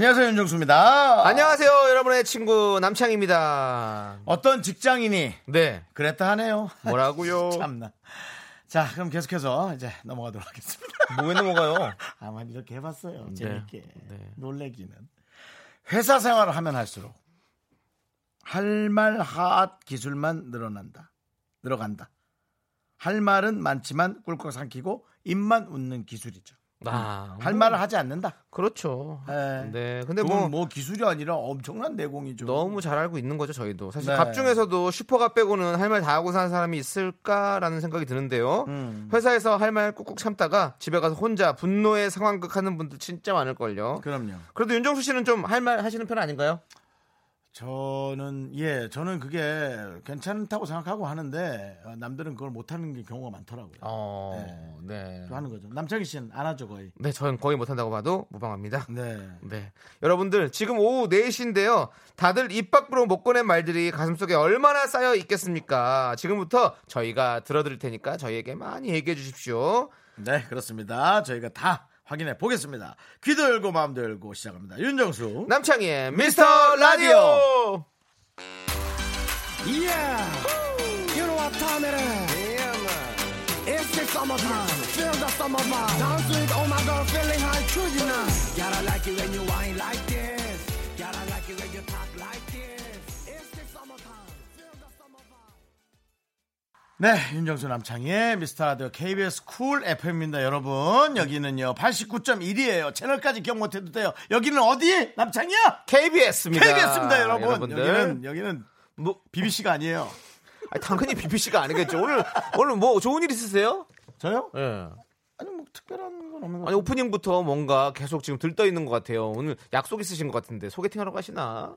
안녕하세요 윤정수입니다. 안녕하세요 여러분의 친구 남창입니다. 어떤 직장인이 네 그랬다 하네요. 뭐라고요? 참나. 자 그럼 계속해서 이제 넘어가도록 하겠습니다. 뭐에 넘어가요? 아마 이렇게 해봤어요. 네. 재밌게 네. 놀래기는 회사 생활을 하면 할수록 할 말 하앗 기술만 늘어난다. 늘어간다. 할 말은 많지만 꿀꺽 삼키고 입만 웃는 기술이죠. 음. 아, 할 말을 하지 않는다. 그렇죠. 네. 네. 근데 뭐, 뭐 기술이 아니라 엄청난 내공이죠. 너무 잘 알고 있는 거죠, 저희도. 사실 네. 갑 중에서도 슈퍼갑 빼고는 할 말 다 하고 사는 사람이 있을까라는 생각이 드는데요. 음. 회사에서 할 말 꾹꾹 참다가 집에 가서 혼자 분노의 상황극 하는 분들 진짜 많을걸요. 그럼요. 그래도 윤정수 씨는 좀 할 말 하시는 편 아닌가요? 저는 예, 저는 그게 괜찮다고 생각하고 하는데 어, 남들은 그걸 못하는 게 경우가 많더라고요. 어, 네. 네. 또 하는 거죠. 남창희 씨는 안 하죠 거의. 네, 저는 거의 못한다고 봐도 무방합니다. 네. 네. 여러분들 지금 오후 4시인데요. 다들 입 밖으로 못 꺼낸 말들이 가슴속에 얼마나 쌓여 있겠습니까? 지금부터 저희가 들어드릴 테니까 저희에게 많이 얘기해 주십시오. 네, 그렇습니다. 저희가 다 확인해 보겠습니다. 귀도 열고 마음도 열고 시작합니다. 윤정수 남창희의 미스터 라디오 Yeah, you know what time it is. It's the summertime, feel the summer vibe. Dance with all my girl, feeling high, true you know. Gotta like it when you wine like 네, 윤정수 남창희의 미스터드 KBS 쿨 FM입니다. 여러분, 여기는요, 89.1이에요. 채널까지 기억 못해도 돼요. 여기는 어디? 남창희야? KBS입니다. KBS입니다, 아, 여러분. 여러분들. 여기는, 여기는, 뭐, BBC가 아니에요. 아니, 당연히 BBC가 아니겠죠. 오늘, 오늘 뭐, 좋은 일 있으세요? 저요? 예. 네. 아니 뭐 특별한 건 없는 거 아니 오프닝부터 뭔가 계속 지금 들떠 있는 것 같아요. 오늘 약속 있으신 것 같은데 소개팅하러 가시나?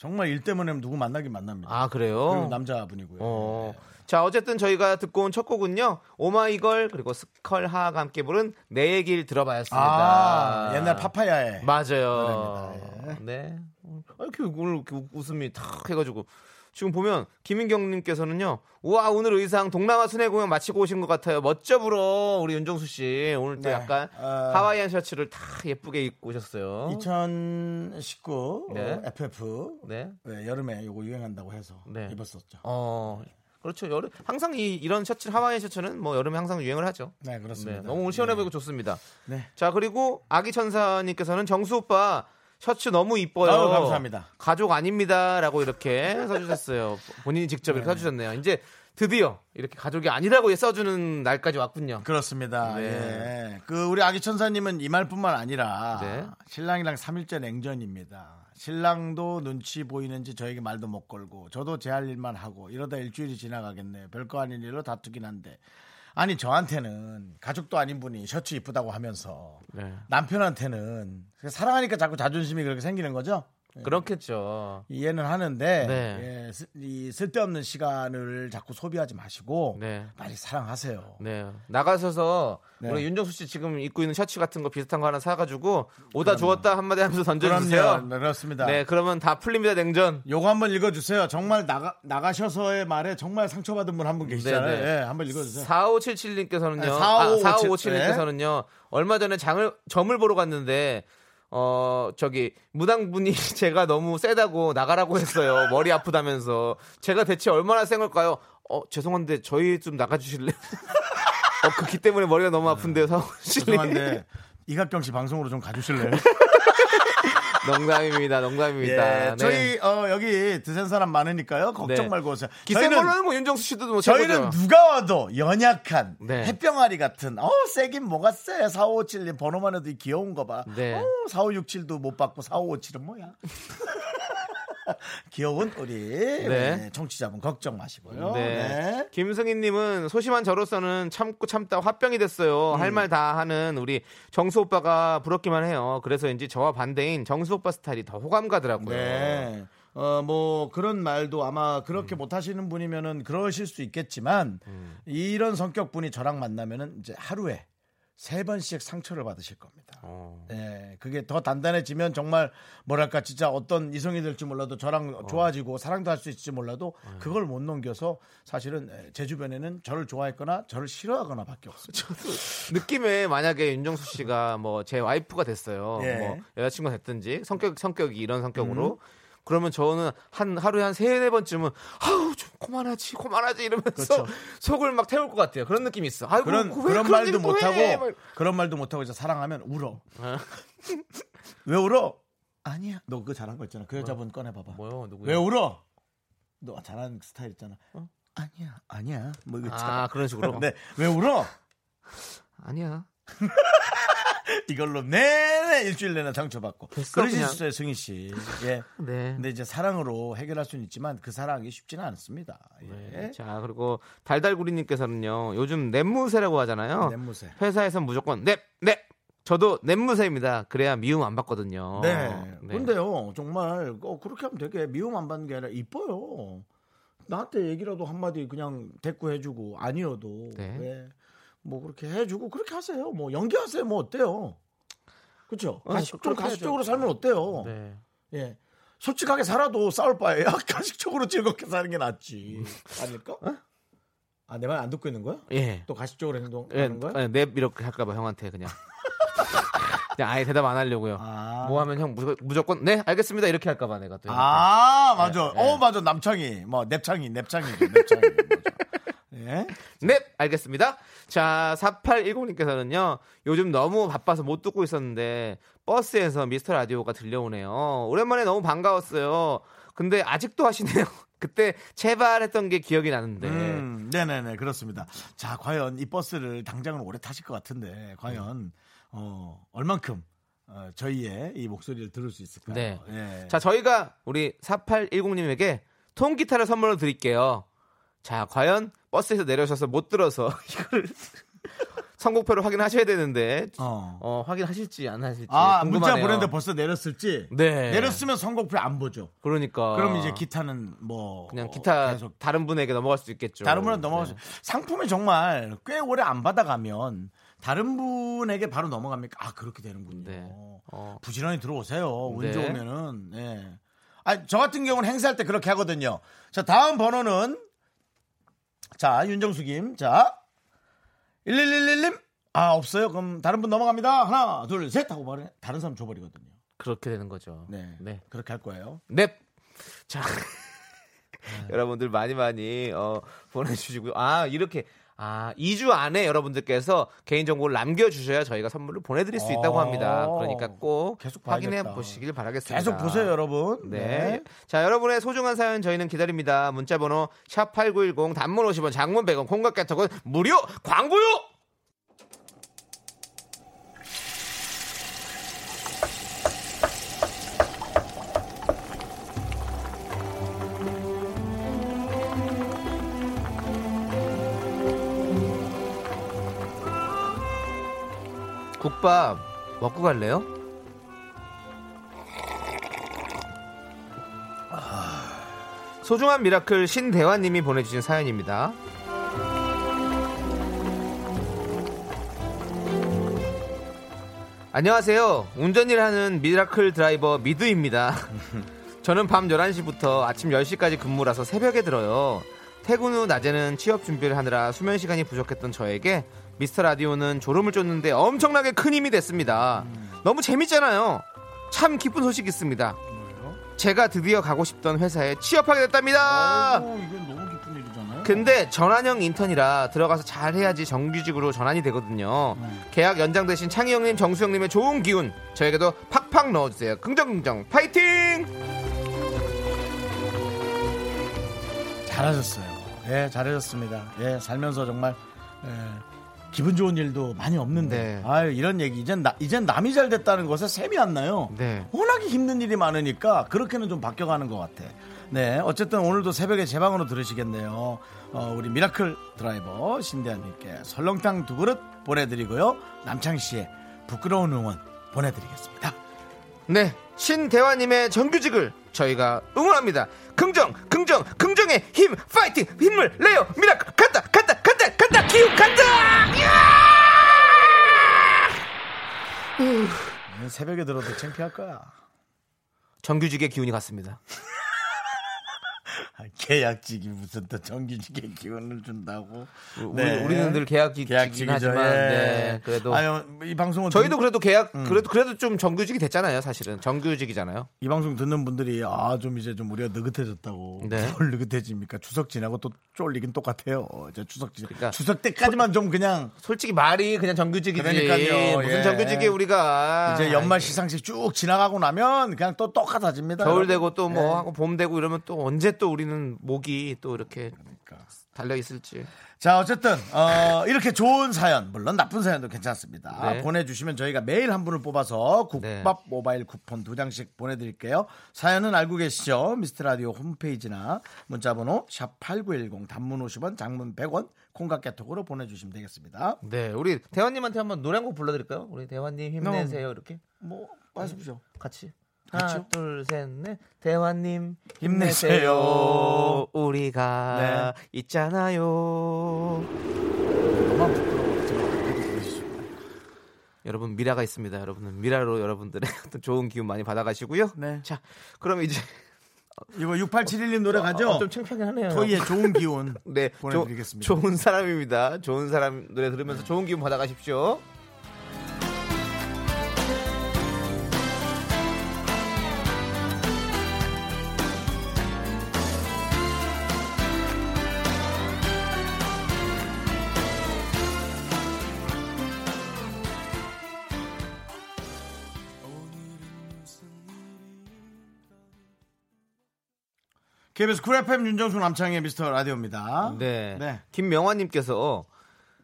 정말 일 때문에 누구 만나긴 만납니다. 아 그래요? 그리고 남자분이고요. 어. 네. 자 어쨌든 저희가 듣고 온 첫 곡은요 오마이걸 그리고 스컬하가 함께 부른 내 얘기를 들어봐였습니다. 아, 옛날 파파야의 맞아요. 예. 네. 어, 이렇게 오늘 웃음이 탁 해가지고 지금 보면 김인경님께서는요. 우와 오늘 의상 동남아 순회 공연 마치고 오신 것 같아요. 멋져 불어 우리 윤정수 씨 오늘 또 네. 약간 어... 하와이안 셔츠를 다 예쁘게 입고 오셨어요. 2019 네. FF 네. 네, 여름에 이거 유행한다고 해서 네. 입었었죠. 어... 그렇죠. 여름 항상 이 이런 셔츠 하와이 셔츠는 뭐 여름에 항상 유행을 하죠. 네, 그렇습니다. 네, 너무 시원해 네. 보이고 네. 좋습니다. 네. 자, 그리고 아기 천사님께서는 정수 오빠 셔츠 너무 이뻐요. 아유, 감사합니다. 가족 아닙니다라고 이렇게 써주셨어요. 본인이 직접 이렇게 네. 써주셨네요. 이제 드디어 이렇게 가족이 아니라고 써주는 날까지 왔군요. 그렇습니다. 네. 예. 그 우리 아기 천사님은 이 말뿐만 아니라 네. 신랑이랑 3일째 냉전입니다. 신랑도 눈치 보이는지 저에게 말도 못 걸고 저도 제 할 일만 하고 이러다 일주일이 지나가겠네요. 별거 아닌 일로 다투긴 한데 아니 저한테는 가족도 아닌 분이 셔츠 이쁘다고 하면서 네. 남편한테는 사랑하니까 자꾸 자존심이 그렇게 생기는 거죠? 네. 그렇겠죠. 이해는 하는데 네. 예, 쓰, 이 쓸데없는 시간을 자꾸 소비하지 마시고 네. 많이 사랑하세요. 네. 나가셔서 네. 우리 윤정수 씨 지금 입고 있는 셔츠 같은 거 비슷한 거 하나 사가지고 오다 좋았다 한마디 하면서 던져주세요. 네, 그렇습니다. 네, 그러면 다 풀립니다 냉전. 요거 한번 읽어주세요. 정말 나가 나가셔서의 말에 정말 상처받은 분 한 분 계시잖아요. 네, 네. 예, 한번 읽어주세요. 4577님께서는요. 네, 4557. 아, 4557님께서는요. 얼마 전에 장을 점을 보러 갔는데 어, 저기, 무당분이 제가 너무 세다고 나가라고 했어요. 머리 아프다면서. 제가 대체 얼마나 센 걸까요? 어, 죄송한데 저희 좀 나가주실래요? 어, 그렇기 때문에 머리가 너무 아픈데요, 네. 사오실래요? 죄송한데, 이각경 씨 방송으로 좀 가주실래요? 농담입니다. 농담입니다. 예, 네. 저희 어, 여기 드센 사람 많으니까요. 걱정 네. 말고 오세요. 기생물로는 뭐 윤정수 씨도 뭐 저희는 누가 와도 연약한 네. 햇병아리 같은 어 세긴 뭐가 세. 4557님 번호만 해도 귀여운 거 봐. 네. 어, 4567도 못 받고 4557은 뭐야? 귀여운 우리 네, 청취자분 걱정 마시고요. 네. 네. 김승희님은 소심한 저로서는 참고 참다 화병이 됐어요. 음. 할말 다 하는 우리 정수 오빠가 부럽기만 해요. 그래서인지 저와 반대인 정수 오빠 스타일이 더 호감 가더라고요. 네. 어, 뭐, 그런 말도 아마 음. 그렇게 못 하시는 분이면은 그러실 수 있겠지만, 이런 성격 분이 저랑 만나면은 이제 하루에 세 번씩 상처를 받으실 겁니다. 어. 네, 그게 더 단단해지면 정말 뭐랄까 진짜 어떤 이성이 될지 몰라도 저랑 어. 좋아지고 사랑도 할 수 있을지 몰라도 그걸 못 넘겨서 사실은 제 주변에는 저를 좋아했거나 저를 싫어하거나밖에 없어요. 느낌에 만약에 윤정수 씨가 뭐 제 와이프가 됐어요. 예. 뭐 여자친구가 됐든지 성격 성격이 이런 음. 성격으로 그러면 저는 한 하루에 한 세네 번쯤은 아우 좀 그만하지 그만하지 이러면서 그렇죠. 속을 막 태울 것 같아요. 그런 느낌이 있어. 아이고 그런 왜 그런 그런 말도 일을 또못 해? 하고 막 그런 말도 못 하고 이제 사랑하면 울어. 어. 왜 울어? 아니야. 너 그거 잘한 거 있잖아. 그 여자분 꺼내 봐봐. 뭐요? 누구요? 왜 울어? 너 잘하는 스타일 있잖아. 아니야. 아니야. 뭐 이거. 아 그런 식으로. 네. 왜 울어? 아니야. 이걸로 내내 일주일 내내 상처받고. 그러실. 수 있어요, 승희 씨. 예. 네. 근데 이제 사랑으로 해결할 수는 있지만 그 사랑이 쉽지는 않습니다. 예. 네. 자 그리고 달달구리님께서는요 요즘 넷무새라고 하잖아요. 넷무새. 회사에서 무조건 넵 넵. 저도 넷무새입니다. 그래야 미움 안 받거든요. 네. 네. 근데요, 정말 어, 그렇게 하면 되게 미움 안 받는 게 아니라 이뻐요. 나한테 얘기라도 한마디 그냥 대꾸해주고 아니어도 네. 왜, 뭐 그렇게 해주고 그렇게 하세요. 뭐 연기하세요. 뭐 어때요? 그렇죠? 어, 가식적으로 그렇게 가식적으로. 살면 어때요? 네. 예. 솔직하게 살아도 싸울 바에야 가식적으로 즐겁게 사는 게 낫지. 아닐까? 아, 내 말 안 듣고 있는 거야? 예. 또 가식적으로 예, 행동하는 거야? 예, 넵 이렇게 할까봐 형한테 그냥. 그냥 아예 대답 안 하려고요. 아. 뭐 하면 형 무조건, 네 알겠습니다 이렇게 할까봐 내가 또. 아, 맞아. 예, 예. 어, 맞아. 남창이. 뭐, 냅창이, 냅창이죠. 냅창이. 예. 네, 알겠습니다. 자, 4810님께서는요, 요즘 너무 바빠서 못 듣고 있었는데, 버스에서 미스터 라디오가 들려오네요. 오랜만에 너무 반가웠어요. 근데 아직도 하시네요. 그때 제발 했던 게 기억이 나는데. 음, 네네네. 그렇습니다. 자, 과연 이 버스를 당장은 오래 타실 것 같은데, 과연, 어, 얼만큼, 어, 저희의 이 목소리를 들을 수 있을까요? 네. 예. 자, 저희가 우리 4810님에게 통기타를 선물로 드릴게요. 자, 과연 버스에서 내려오셔서 못 들어서 이거를 선곡표를 확인하셔야 되는데, 어. 어, 확인하실지 안 하실지. 아, 궁금하네요. 문자 보냈는데 벌써 내렸을지? 네. 내렸으면 선곡표 안 보죠. 그러니까. 그럼 이제 기타는 뭐. 그냥 기타 계속 다른 분에게 넘어갈 수 있겠죠. 다른 분은 넘어가서 네. 상품이 정말 꽤 오래 안 받아가면 다른 분에게 바로 넘어갑니까? 아 그렇게 되는군요. 네. 어. 부지런히 들어오세요. 운 네. 좋으면은. 예. 아, 저 같은 경우는 행사할 때 그렇게 하거든요. 자, 다음 번호는 자, 윤정수 김. 자. 1111님. 아, 없어요. 그럼 다른 분 넘어갑니다. 하나, 둘, 셋 하고 말해. 다른 사람 줘 버리거든요. 그렇게 되는 거죠. 네. 네. 그렇게 할 거예요. 넵. 자. 여러분들 많이 많이 어, 보내주시고요. 아, 이렇게. 아, 2주 안에 여러분들께서 개인정보를 남겨주셔야 저희가 선물을 보내드릴 수 있다고 합니다. 그러니까 꼭 계속 확인해 봐야겠다. 보시길 바라겠습니다. 계속 보세요, 여러분. 네. 자, 여러분의 소중한 사연 저희는 기다립니다. 문자번호 샵8910 단문 50원, 장문 100원, 콩깍개톡은 무료 광고요! 국밥 먹고 갈래요? 소중한 미라클 신대화님이 보내주신 사연입니다. 안녕하세요. 운전일 하는 미라클 드라이버 미드입니다. 저는 밤 11시부터 아침 10시까지 근무라서 새벽에 들어요. 퇴근 후 낮에는 취업 준비를 하느라 수면 시간이 부족했던 저에게 미스터 라디오는 졸음을 쫓는데 엄청나게 큰 힘이 됐습니다. 너무 재밌잖아요. 참 기쁜 소식이 있습니다. 제가 드디어 가고 싶던 회사에 취업하게 됐답니다. 어, 이건 너무 기쁜 일이잖아요. 근데 전환형 인턴이라 들어가서 잘해야지 정규직으로 전환이 되거든요. 계약 연장 대신 창희 형님, 정수 형님의 좋은 기운 저에게도 팍팍 넣어주세요. 긍정긍정 파이팅! 잘하셨어요. 예, 잘하셨습니다. 예, 살면서 정말 예, 기분 좋은 일도 많이 없는데 네. 아유 이런 얘기 이젠 나, 이젠 남이 잘 됐다는 것에 셈이 안 나요. 네. 워낙에 힘든 일이 많으니까 그렇게는 좀 바뀌어가는 것 같아. 네, 어쨌든 오늘도 새벽에 재방으로 들으시겠네요. 어, 우리 미라클 드라이버 신대화님께 설렁탕 두 그릇 보내드리고요. 남창희 씨의 부끄러운 응원 보내드리겠습니다. 네, 신대화님의 정규직을 저희가 응원합니다. 긍정, 긍정, 긍정의 힘, 파이팅, 힘을 내요. 미라클 간다, 간다, 간다, 간다, 기우 간다. 새벽에 들어도 창피할 거야. 정규직의 기운이 갔습니다. 아, 계약직이 무슨 또 정규직의 기운을 준다고. 우리, 우리 는 늘 계약직이긴 계약직이죠. 하지만 예. 네, 그래도 아유, 이 방송은 저희도 듣- 그래도 계약 음. 그래도 그래도 좀 정규직이 됐잖아요. 사실은 정규직이잖아요. 이 방송 듣는 분들이 아 좀 이제 좀 우리가 느긋해졌다고 네. 뭘 느긋해집니까 추석 지나고 또 쫄리긴 똑같아요 이제 추석 지 그러니까 추석 때까지만 좀 그냥 솔직히 말이 그냥 정규직이지. 그러니까요. 무슨 예. 정규직이 우리가 이제 연말 시상식 쭉 지나가고 나면 그냥 또 똑같아집니다 겨울. 되고 또뭐 예. 하고 봄 되고 이러면 또 언제 또 우리는 목이 또 이렇게 그러니까. 달려 있을지. 자 어쨌든 어, 이렇게 좋은 사연 물론 나쁜 사연도 괜찮습니다 네. 보내주시면 저희가 매일 한 분을 뽑아서 국밥 네. 모바일 쿠폰 두 장씩 보내드릴게요 사연은 알고 계시죠 미스트라디오 홈페이지나 문자번호 샵 8910 단문 50원 장문 100원 콩각 개톡으로 보내주시면 되겠습니다 네, 우리 대환님한테 한번 노래 한 곡 불러드릴까요? 우리 대환님 힘내세요 이렇게 뭐 하십시오 같이. 같이요? 하나, 둘, 셋, 넷. 대환님 힘내세요. 우리가 네. 있잖아요. 너무 부끄러워 여러분 미라가 있습니다. 여러분은 미라로 여러분들의 어떤 좋은 기운 많이 받아가시고요. 네. 자, 그럼 이제 이거 6871님 노래 가죠? 어, 좀 창피하긴 하네요. 토이의 좋은 기운 네, 보내드리겠습니다. 조, 좋은 사람입니다. 좋은 사람 노래 들으면서 좋은 기운 받아가십시오. KBS 쿨 FM 윤정수 남창희의 미스터 라디오입니다. 네. 네. 김명환님께서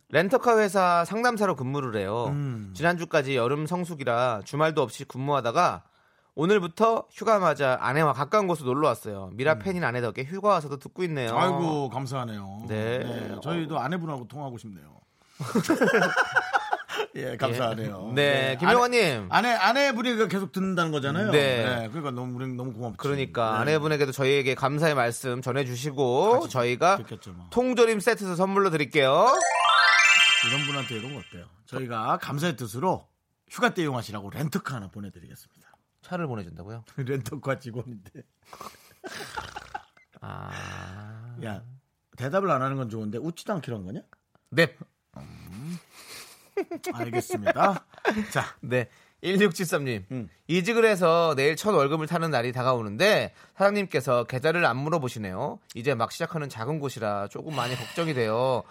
렌터카 회사 상담사로 근무를 해요. 음. 지난주까지 여름 성수기라 주말도 없이 근무하다가 오늘부터 휴가 맞아 아내와 가까운 곳으로 놀러 왔어요. 미라 팬인 아내 덕에 휴가 와서도 듣고 있네요. 음. 아이고 감사하네요. 네. 저희도 아내분하고 통하고 싶네요. 예, 감사하네요. 네, 김명환님. 아내 아내분이 그 계속 듣는다는 거잖아요. 네. 그러니까 너무 우리 너무 고맙죠. 그러니까 네. 아내분에게도 저희에게 감사의 말씀 전해주시고 저희가 뭐. 통조림 세트도 선물로 드릴게요. 이런 분한테 이런 거 어때요? 저희가 감사의 뜻으로 휴가 때 이용하시라고 렌터카 하나 보내드리겠습니다. 차를 보내준다고요? 렌터카 직원인데. 아, 야 대답을 안 하는 건 좋은데 웃지도 않기로 한 거냐? 네, 알겠습니다. 자, 네. 1673님. 음. 이직을 해서 내일 첫 월급을 타는 날이 다가오는데 사장님께서 계좌를 안 물어보시네요. 이제 막 시작하는 작은 곳이라 조금 많이 걱정이 돼요.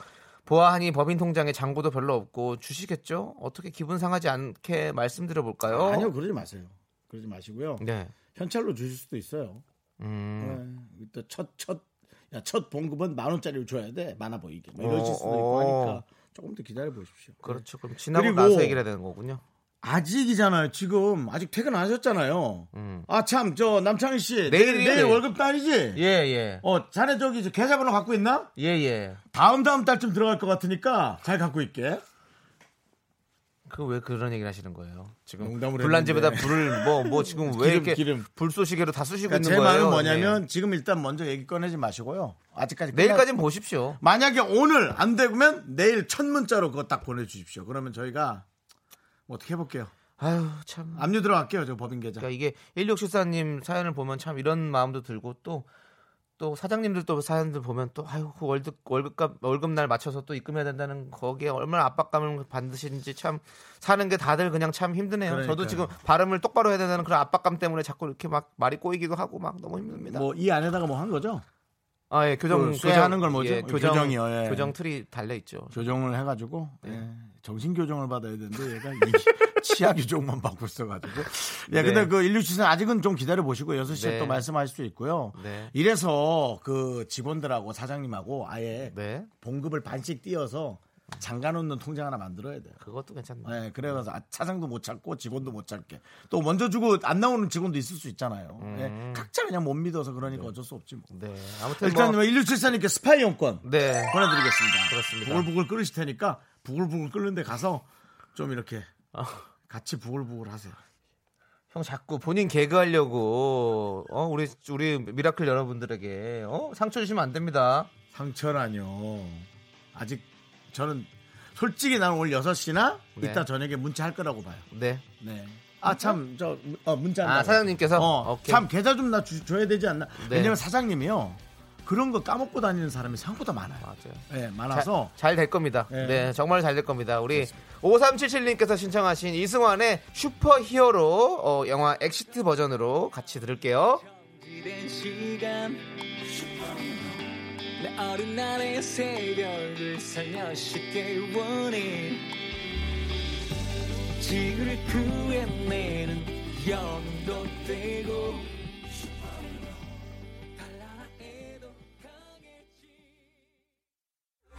보아하니 법인 통장에 잔고도 별로 없고 주시겠죠? 어떻게 기분 상하지 않게 말씀드려 볼까요? 아니요 그러지 마세요. 그러지 마시고요. 네. 현찰로 주실 수도 있어요. 음. 네. 또첫첫 야, 첫 봉급은 만 원짜리를 줘야 돼. 많아 보이게. 뭐 이러실 수도 어, 있고 어. 하니까 조금 더 기다려 보십시오. 그렇죠. 그럼 지나고 나서 얘기를 해야 되는 거군요. 아직이잖아요. 지금 아직 퇴근 안 하셨잖아요. 음. 아참 저 남창희 씨 내일 내일 내일. 월급 달이지? 예, 예. 어 자네 저기 저 계좌번호 갖고 있나? 예, 예. 다음 다음 달쯤 들어갈 것 같으니까 잘 갖고 있게. 그 왜 그런 얘기를 하시는 거예요? 지금 농담을 불난 집에다 했는데. 불을 뭐뭐 지금 왜 기름, 이렇게 기름. 불쏘시개로 다 쑤시고 그러니까 제 있는 거예요? 말은 뭐냐면 네. 지금 일단 먼저 얘기 꺼내지 마시고요. 아직까지 끝나- 내일까지는 보십시오. 만약에 오늘 안 되면 내일 첫 문자로 그거 딱 보내주십시오. 그러면 저희가 뭐 어떻게 해볼게요. 아유 참. 압류 들어갈게요. 저 법인 계좌. 그러니까 이게 1674님 사연을 보면 참 이런 마음도 들고 또 또 사장님들도 사연들 보면 또 아유 그 월급 월급값 월급 날 맞춰서 또 입금해야 된다는 거기에 얼마나 압박감을 받으시는지 참 사는 게 다들 그냥 참 힘드네요. 저도 그러니까요. 지금 발음을 똑바로 해야 된다는 그런 압박감 때문에 자꾸 이렇게 막 말이 꼬이기도 하고 막 너무 힘듭니다. 뭐 이 안에다가 뭐 한 거죠? 아, 예, 교정 그 쇠하는 걸 뭐죠? 예, 교정 교정 이요, 예. 교정 틀이 달려 있죠. 교정을 해가지고 네. 예, 정신 교정을 받아야 되는데 얘가 이 치아 교정만 받고 있어가지고 예 네. 근데 그 인류 시선 아직은 좀 기다려 보시고 6 시에 네. 또 말씀하실 수 있고요. 네. 이래서 그 직원들하고 사장님하고 아예 네. 봉급을 반씩 띄어서 잠가 놓는 통장 하나 만들어야 돼요. 그것도 괜찮네. 네, 그래서 아, 차장도 못 찾고 직원도 못 찾게 또 먼저 주고 안 나오는 직원도 있을 수 있잖아요. 네, 각자 그냥 못 믿어서 그러니까 어쩔 수 없지 뭐. 네. 아무튼 일단 뭐, 1674님께 스파 이용권 네. 보내드리겠습니다. 그렇습니다. 부글부글 끓이실 테니까 부글부글 끓는데 가서 좀 이렇게 아. 같이 부글부글 하세요. 형 자꾸 본인 개그 하려고 어 우리 우리 미라클 여러분들에게 어 상처 주시면 안 됩니다. 상처라뇨. 아직 저는 솔직히 나는 오늘 6시나 네. 이따 저녁에 문자 할 거라고 봐요. 네. 네. 아, 참, 저, 어, 문자. 아. 사장님께서? 어. 참, 계좌 좀 나 줘야 되지 않나? 네. 왜냐면 사장님이요. 그런 거 까먹고 다니는 사람이 생각보다 많아요. 맞아요. 네, 많아서. 잘 될 겁니다. 네. 네. 정말 잘 될 겁니다. 우리 5377님께서 신청하신 이승환의 슈퍼 히어로 어, 영화 엑시트 버전으로 같이 들을게요. 지구를 구해내는 영웅도 되고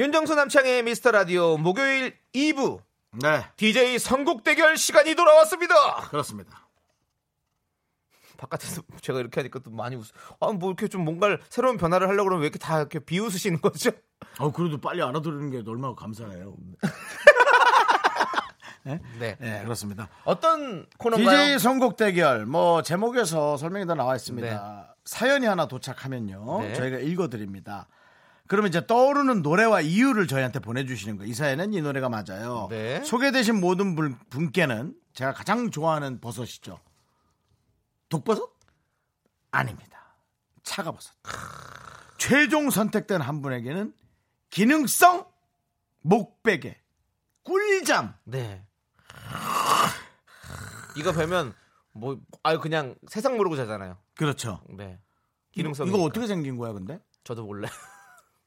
윤정수 남창희의 미스터 라디오 목요일 2부 네, DJ 선곡 대결 시간이 돌아왔습니다. 그렇습니다. 바깥에서 제가 이렇게 하니까 또 많이 웃. 아, 뭐 이렇게 좀 뭔가를 새로운 변화를 하려고 그러면 왜 이렇게 다 이렇게 비웃으시는 거죠? 어, 그래도 빨리 알아들으는 게 얼마나 감사해요. 네. 네, 그렇습니다. 어떤 코너인가요? DJ 선곡 대결 뭐 제목에서 설명이 다 나와 있습니다. 사연이 하나 도착하면요 네. 저희가 읽어 드립니다. 그러면 이제 떠오르는 노래와 이유를 저희한테 보내주시는 거예요. 이 사연은 이 노래가 맞아요. 네. 소개되신 모든 분, 분께는 제가 가장 좋아하는 버섯이죠. 독버섯? 아닙니다. 차가버섯. 최종 선택된 한 분에게는 기능성 목베개 꿀잠 네. 이거 뵈면 뭐 아유 그냥 세상 모르고 자잖아요. 그렇죠. 네. 기능성 이거 어떻게 생긴 거야 근데? 저도 몰래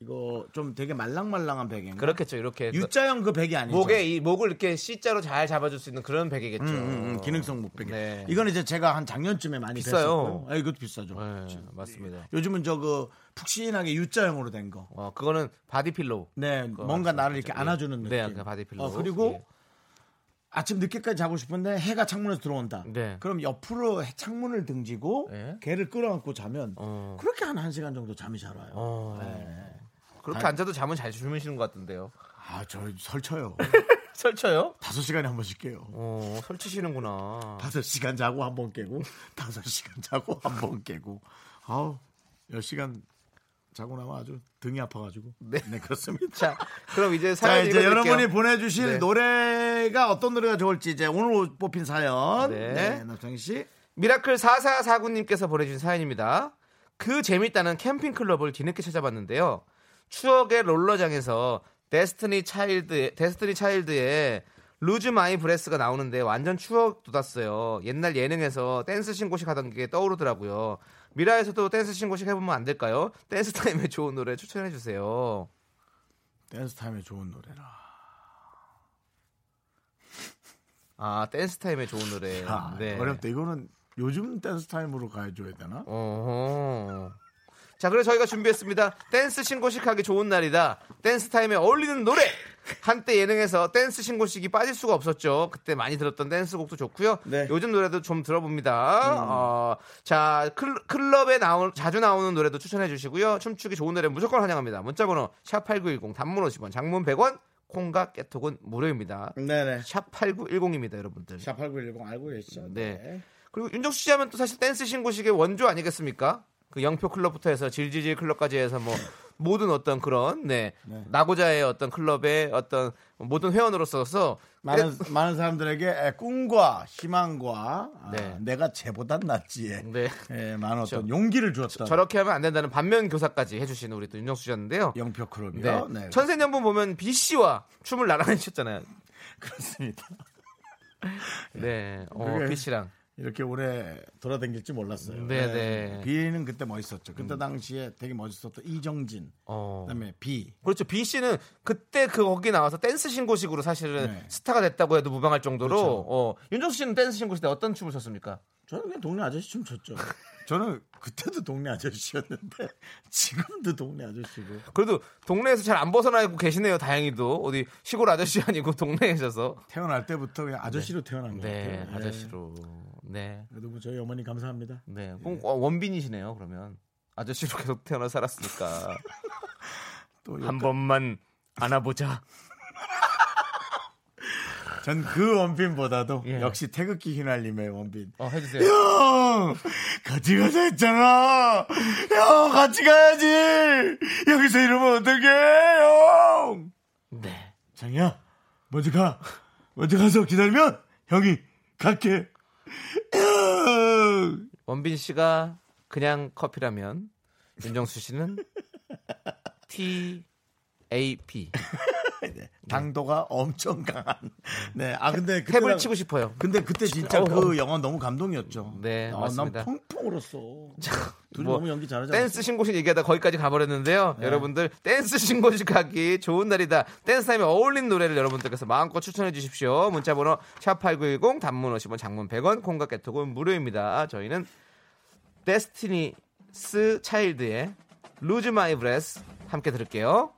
이거 좀 되게 말랑말랑한 베개인가? 그렇겠죠. 이렇게 그 U자형 그 베개 아니죠? 목에 이 목을 이렇게 C자로 잘 잡아줄 수 있는 그런 베개겠죠. 음, 음, 음, 기능성 목 베개. 네. 이건 이제 제가 한 작년쯤에 많이 비싸요. 아, 이것도 비싸죠. 네, 맞습니다. 요즘은 저그 푹신하게 U자형으로 된 거. 어 그거는 body pillow. 네, 뭔가 나를. 이렇게 안아주는 네, 느낌. 그 body pillow. 어, 그리고 예. 아침 늦게까지 자고 싶은데 해가 창문에서 들어온다. 네. 그럼 옆으로 해- 창문을 등지고 네. 걔를 끌어안고 자면 어. 그렇게 한 1시간 정도 잠이 잘 와요. 어. 네. 그렇게 안 자도 잠은 잘 주무시는 것 같은데요. 아, 저 설쳐요. 설쳐요? 5시간에 한 번씩 깨요. 어, 설치시는구나. 다섯 시간 자고 한 번 깨고 다섯 시간 자고 한 번 깨고 아우 열 시간 자고 나면 아주 등이 아파가지고 네, 그렇습니다. 자, 그럼 이제 자 사연 이제 읽어드릴게요. 여러분이 보내주실 네. 노래가 어떤 노래가 좋을지 이제 오늘 뽑힌 사연 네. 네, 남창희 씨 미라클 4449님께서 보내주신 사연입니다. 그 재밌다는 캠핑 클럽을 뒤늦게 찾아봤는데요. 추억의 롤러장에서 Destiny's Child Destiny's Child의 Lose My Breath가 나오는데 완전 추억 돋았어요. 옛날 예능에서 댄스 신고식 하던 게 떠오르더라고요. 미라에서도 댄스 신고식 해보면 안 될까요? 댄스 타임에 좋은 노래 추천해 주세요. 댄스 타임에 좋은 노래라. 아 댄스 타임에 좋은 노래. 아, 네. 어렵다. 이거는 요즘 댄스 타임으로 가줘야 되나? 어허. 자, 그래서 저희가 준비했습니다. 댄스 신고식 하기 좋은 날이다. 댄스 타임에 어울리는 노래. 한때 예능에서 댄스 신고식이 빠질 수가 없었죠. 그때 많이 들었던 댄스곡도 좋고요. 네. 요즘 노래도 좀 들어봅니다. 어, 자, 클, 클럽에 나오, 자주 나오는 노래도 추천해 주시고요. 춤추기 좋은 노래 무조건 환영합니다. 문자 번호 샵8910 단문 50원, 장문 100원, 콩과 깨톡은 무료입니다. 네네. 샵 8910입니다, 여러분들. 샵 8910 알고 계시죠? 네. 그리고 윤정수 씨 하면 또 사실 댄스 신고식의 원조 아니겠습니까? 그 영표 클럽부터 해서 질질질 클럽까지 해서 뭐 모든 어떤 그런 네, 나고자의 어떤 클럽의 어떤 모든 회원으로서서 많은 많은 사람들에게 에, 꿈과 희망과 아, 네. 내가 쟤보단 낫지에 네. 에, 많은 어떤 그렇죠. 용기를 주었던 저렇게 하면 안 된다는 반면 교사까지 해주시는 우리 또 윤정수 씨였는데요. 영표 네. 클럽이요. 네. 천생연분 보면 B 씨와 춤을 나란히 췄잖아요. 그렇습니다. 네. 어, 그게- 피씨랑. 이렇게 오래 돌아다닐지 몰랐어요. 네, 네. 비는 그때 멋있었죠. 그때 당시에 되게 멋있었던 이정진, 어. 그다음에 비. 그렇죠. B 씨는 그때 그 거기 나와서 댄스 신고식으로 사실은 네. 스타가 됐다고 해도 무방할 정도로 그렇죠. 어, 윤정수 씨는 댄스 신고식 때 어떤 춤을 췄습니까? 저는 그냥 동네 아저씨 춤 췄죠. 저는 그때도 동네 아저씨였는데 지금도 동네 아저씨고. 그래도 동네에서 잘 안 벗어나고 계시네요. 다행히도 어디 시골 아저씨 아니고 동네에 계셔서. 태어날 때부터 그냥 아저씨로 태어난 것 네, 같아요. 예. 아저씨로. 네, 그래도 뭐 저희 어머니 감사합니다. 네. 그럼 어, 원빈이시네요. 그러면 아저씨로 계속 태어나 살았으니까 또 한 번만 안아보자. 전 그 원빈보다도 예. 역시 태극기 휘날림의 원빈. 어, 해주세요. 형! 같이 가자 했잖아! 형, 같이 가야지! 여기서 이러면 어떡해, 형! 네. 장이야, 먼저 가. 먼저 가서 기다리면 형이 갈게. 형! 원빈 씨가 그냥 커피라면 윤정수 씨는 T O P 당도가 엄청 강한. 네, 아, 근데 그때. 탑을 나- 치고 싶어요. 근데 그때 진짜 어, 그 영화 너무 감동이었죠. 네, 아, 맞습니다. 난 펑펑 울었어. 둘이 뭐, 너무 연기 잘하잖아. 댄스 신고식 얘기하다 거기까지 가버렸는데요. 네. 여러분들 댄스 신고식 가기 좋은 날이다. 댄스 타임에 어울리는 노래를 여러분들께서 마음껏 추천해 주십시오. 문자번호 샵8910 단문 50원 장문 100원 콩과 깨톡은 무료입니다. 저희는 데스티니 스 차일드의 루즈 마이 브레스 함께 들을게요.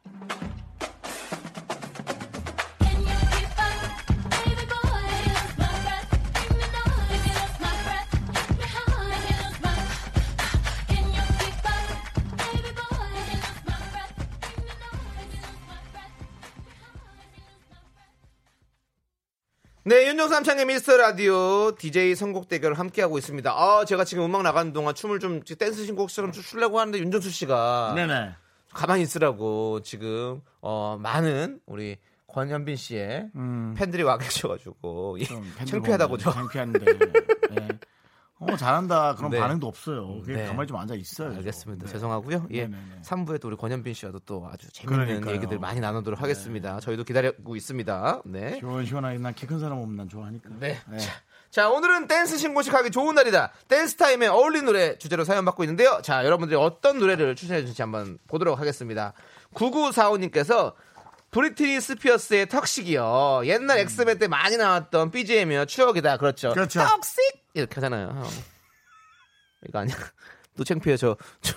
남창의 미스터 라디오 DJ 선곡 대결을 함께하고 있습니다. 아, 제가 지금 음악 나가는 동안 춤을 좀 댄스 신곡처럼 좀 추려고 하는데 윤정수 씨가 네네. 가만히 있으라고 지금 어 많은 우리 권현빈 씨의 팬들이 와 계셔가지고 예, 음. 창피하다고 저 창피한데. 예. 어, 잘한다. 그런 네. 반응도 없어요. 그냥 네. 가만히 좀 앉아 있어요. 알겠습니다. 네. 죄송하고요. 예, 네네네. 3부에 또 우리 권현빈 씨와도 또 아주 재밌는 그러니까요. 네. 얘기들 많이 나누도록 하겠습니다. 저희도 기다리고 있습니다. 네. 시원시원하게 난 키 큰 사람 오면 난 좋아하니까. 네. 네. 자, 자, 오늘은 댄스 신고식 하기 좋은 날이다. 댄스 타임에 어울리는 노래 주제로 사연 받고 있는데요. 자, 여러분들이 어떤 노래를 추천해 주실지 한번 보도록 하겠습니다. 9945님께서 브리트니 스피어스의 턱식이요. 옛날 엑스맨 때 많이 나왔던 BGM이요. 추억이다. 그렇죠. 그렇죠. Toxic! 이렇게 하잖아요. 어. 이거 아니야. 또 창피해. 저, 저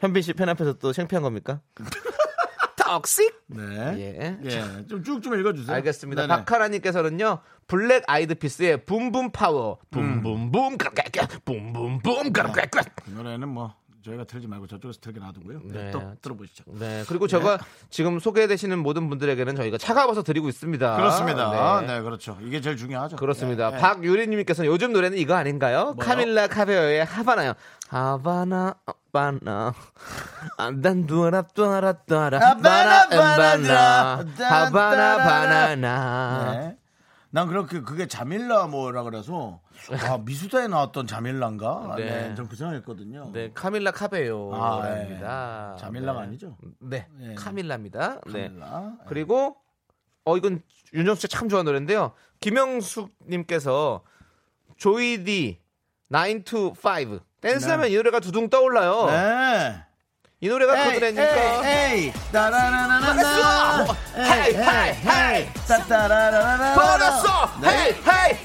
현빈 씨 팬 앞에서 또 창피한 겁니까? Toxic! 네. 예. 예. 쭉 좀 읽어주세요. 알겠습니다. 네네. 박하라님께서는요, 블랙 아이드 피스의 Boom Boom Pow, boom boom boom, 까까까, boom boom boom, 까까까. 그 노래는 뭐 저희가 틀지 말고 저쪽에서 틀게 놔두고요. 네. 네. 또 들어보시죠. 네, 그리고 제가 지금 소개되시는 모든 분들에게는 저희가 차가워서 드리고 있습니다. 그렇습니다. 네. 네. 그렇죠. 이게 제일 중요하죠. 그렇습니다. 네, 네. 박유리님께서는 요즘 노래는 이거 아닌가요? 뭐요? 카밀라 카베요의 하바나요. 하바나, 하바나. 안단 두아라 두아라. 하바나, 바나, 바나나. 하바나, 바나나. 네. 난 그렇게 그게 자밀라 뭐라 그래서 아, 미수다에 나왔던 자밀라인가? 네. 네. 좀 그생각했거든요. 네, 카밀라 아, 카베요입니다. 예. 자밀라가 네. 아니죠? 네, 예. 카밀라입니다. 네. 카밀라. 예. 그리고 어 이건 윤정수 씨가 참 좋아하는 노래인데요. 김영숙님께서 조이디 9 to 5 댄스하면 이 노래가 두둥 떠올라요. 네. 이 노래가 그 노래니까. 에이, 에이, 따라라라라라. 버렸어! 헤이, 헤이, Hey! 따따라라라라. 버렸어! 네. Hey hey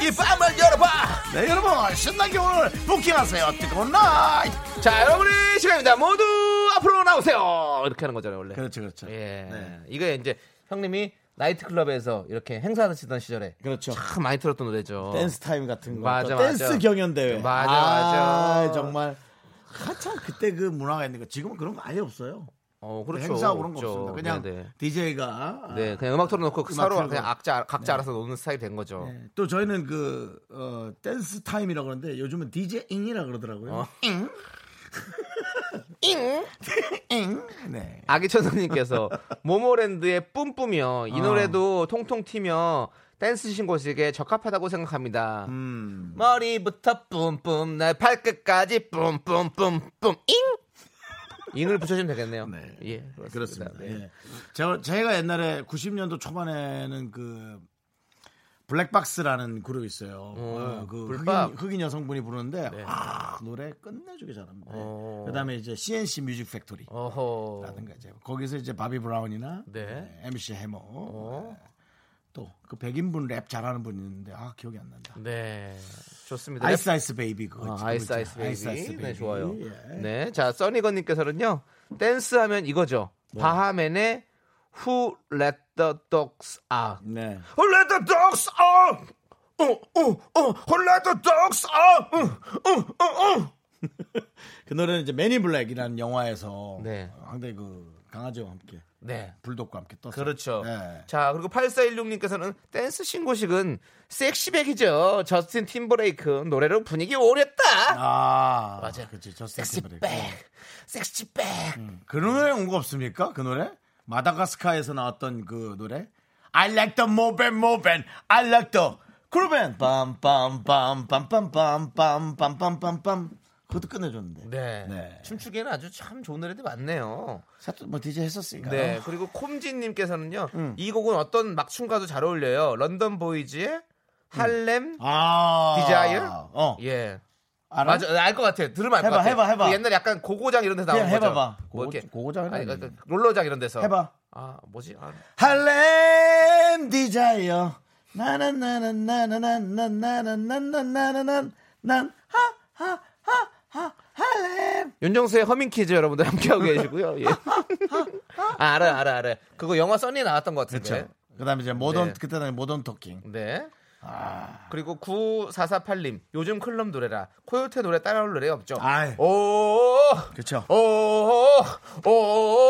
hey! 이 밤을 열어봐! 네, 여러분 신나게 오늘 부킹하세요. 뜨거운 나이트. 자, 여러분의 시간입니다. 모두 앞으로 나오세요. 이렇게 하는 거잖아요, 원래. 그렇죠, 그렇죠. 예. 네. 이게 이제 형님이 나이트클럽에서 이렇게 행사하시던 시절에 그렇죠. 참 많이 들었던 노래죠. 댄스 타임 같은 거. 맞아, 또 맞아. 댄스 경연 대회. 맞아, 아, 맞아. 정말 한참 그때 그 문화가 있는 거 지금은 그런 거 아예 없어요. 어, 그렇죠. 행사하고 그런 거 없죠. 없습니다. 그냥 네, DJ가 네. 네, 그냥 음악 틀어놓고 음악 서로. 그냥 악자, 각자 알아서 노는 스타일이 된 거죠. 네, 또 저희는 그 어, 댄스 타임이라고 그러는데 요즘은 DJing이라 그러더라고요. 어. ing. ing! ing. 네. 아기천사님께서 모모랜드의 뿜뿜이요. 이 어. 노래도 통통 튀며 댄스 신고식에 적합하다고 생각합니다. 음. 머리부터 뿜뿜 날 발끝까지 뿜뿜뿜뿜 ing ing을 붙여주면 되겠네요. 네. 예, 그렇습니다. 그렇습니다. 네. 예. 제가, 제가 옛날에 90년도 초반에는 그 블랙박스라는 그룹이 있어요. 어, 그 블박. 흑인, 흑인 여성분이 부르는데 네. 아, 노래 끝내주게 잘합니다. 어. 그다음에 이제 C&C Music Factory. 어허. 라든가 이제 거기서 이제 바비 브라운이나 네. 네, MC 해머 어. 또 그 백인분 랩 잘하는 분 있는데 아 기억이 안 난다. 네. 좋습니다. Ice Ice Baby 그거 어, 있지, Ice Ice. Baby. Ice Ice 네, Baby. 좋아요. 예. 네. 자, 써니건님께서는요. 댄스 하면 이거죠. 바하맨의 Who Let the Dogs Out. 네. Who Let the Dogs Out. 어, 어, 어, Who Let the Dogs Out. 어, 어. 그 노래는 이제 Men in Black이라는 영화에서 네. 상당히 그 강아지와 함께 네. 불독과 함께 떴어요. 그렇죠. 네. 자, 그리고 8416님께서는 댄스 신고식은 SexyBack이죠. 저스틴 팀버레이크 노래로 분위기 오렸다. 아 맞아. 그렇지. 저스틴 섹시백. 팀버레이크. 섹시백. 그 노래 온 거 없습니까? 그 노래? 마다가스카에서 나왔던 그 노래? I like the moben moben. I like the 그루벤 빰빰빰빰빰빰빰빰빰빰빰 그것도 끝내줬는데. 네. 네. 춤추기에는 아주 참 좋은 노래들이 많네요. 사또 뭐 DJ 했었으니까. 네. 그리고 콤지님께서는요. 음. 이 곡은 어떤 막춤과도 잘 어울려요. 런던 보이즈의 Harlem 아. Desire? 어. 예. 알아? 맞아, 알 것 같아요. 들으면 알 것 같아요. 해봐, 해봐. 그 옛날에 약간 고고장 이런 데서 나온 거죠. 해봐봐. 뭐 고고- 이렇게 고고장은 아니. 그 롤러장 이런 데서. 해봐. 아, 뭐지? 아, Harlem Desire. 나나나나나나나나나나나나나나난 하하하하 Harlem. 윤정수의 허밍 퀴즈 여러분들 함께하고 계시고요. 예. 아, 알아, 알아, 알아. 그거 영화 써니 나왔던 것 같은데. 그렇죠. 그다음에 이제 모던 네. 그때는 모던 토킹. 네. 그리고 9448님 요즘 클럽 노래라 코요태 노래 따라올 노래 없죠? 아이. 오, 그렇죠. 오, 오, 오,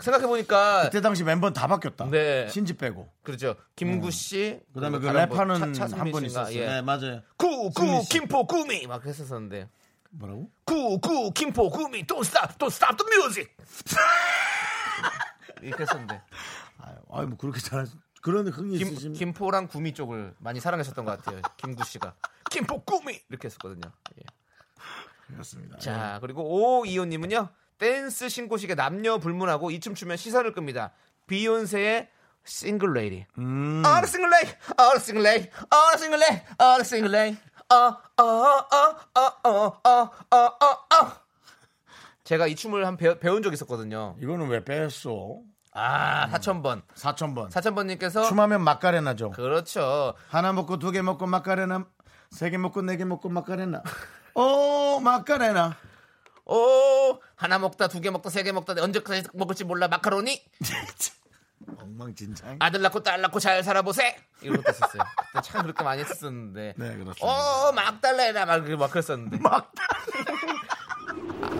생각해 보니까 그때 당시 멤버는 다 바뀌었다. 네. 신지 빼고. 그렇죠. 김구 씨, 그다음에 그 랩하는 차- 차승민 한분 씨인가? 있었어요. 예. 네, 맞아요. 구, 승민 구, 씨. 김포, 구미 막 했었었는데. 뭐라고? 구, 구, 김포, 구미, don't stop, don't stop the music. 이렇게 했었는데. 아유, 아유, 뭐 그렇게 잘 그런 흥이 김, 있으시면 김포랑 구미 쪽을 많이 사랑하셨던 것 같아요. 김구 씨가. 김포, 구미! 이렇게 했었거든요. 예. 그렇습니다. 자, 그리고 오이호님은요, 댄스 신고식에 남녀 불문하고 이 춤 추면 시선을 끕니다. 비욘세의 Single Lady. 음. All single lady, all single lady, all single lady, all single lady. 어, 어, 어, 어, 어, 어, 어, 어, 어. 제가 이 춤을 한 배운 적 있었거든요. 이거는 왜 뺐어? 아, 4,000번. 4,000번. 4,000번님께서. 춤하면 마카레나죠. 그렇죠. 하나 먹고 두 개 먹고 마카레나, 세 개 먹고 네 개 먹고 마카레나. 오, 마카레나. 오, 하나 먹다, 두 개 먹다, 세 개 먹다, 언제까지 먹을지 몰라, 마카로니. 엉망진창. 아들 낳고 딸 낳고 잘 살아보세 이런 것도 했었어요. 그때 참 그렇게 많이 했었는데. 네, 그렇습니다. 어 막달래나 막, 막 그랬었는데.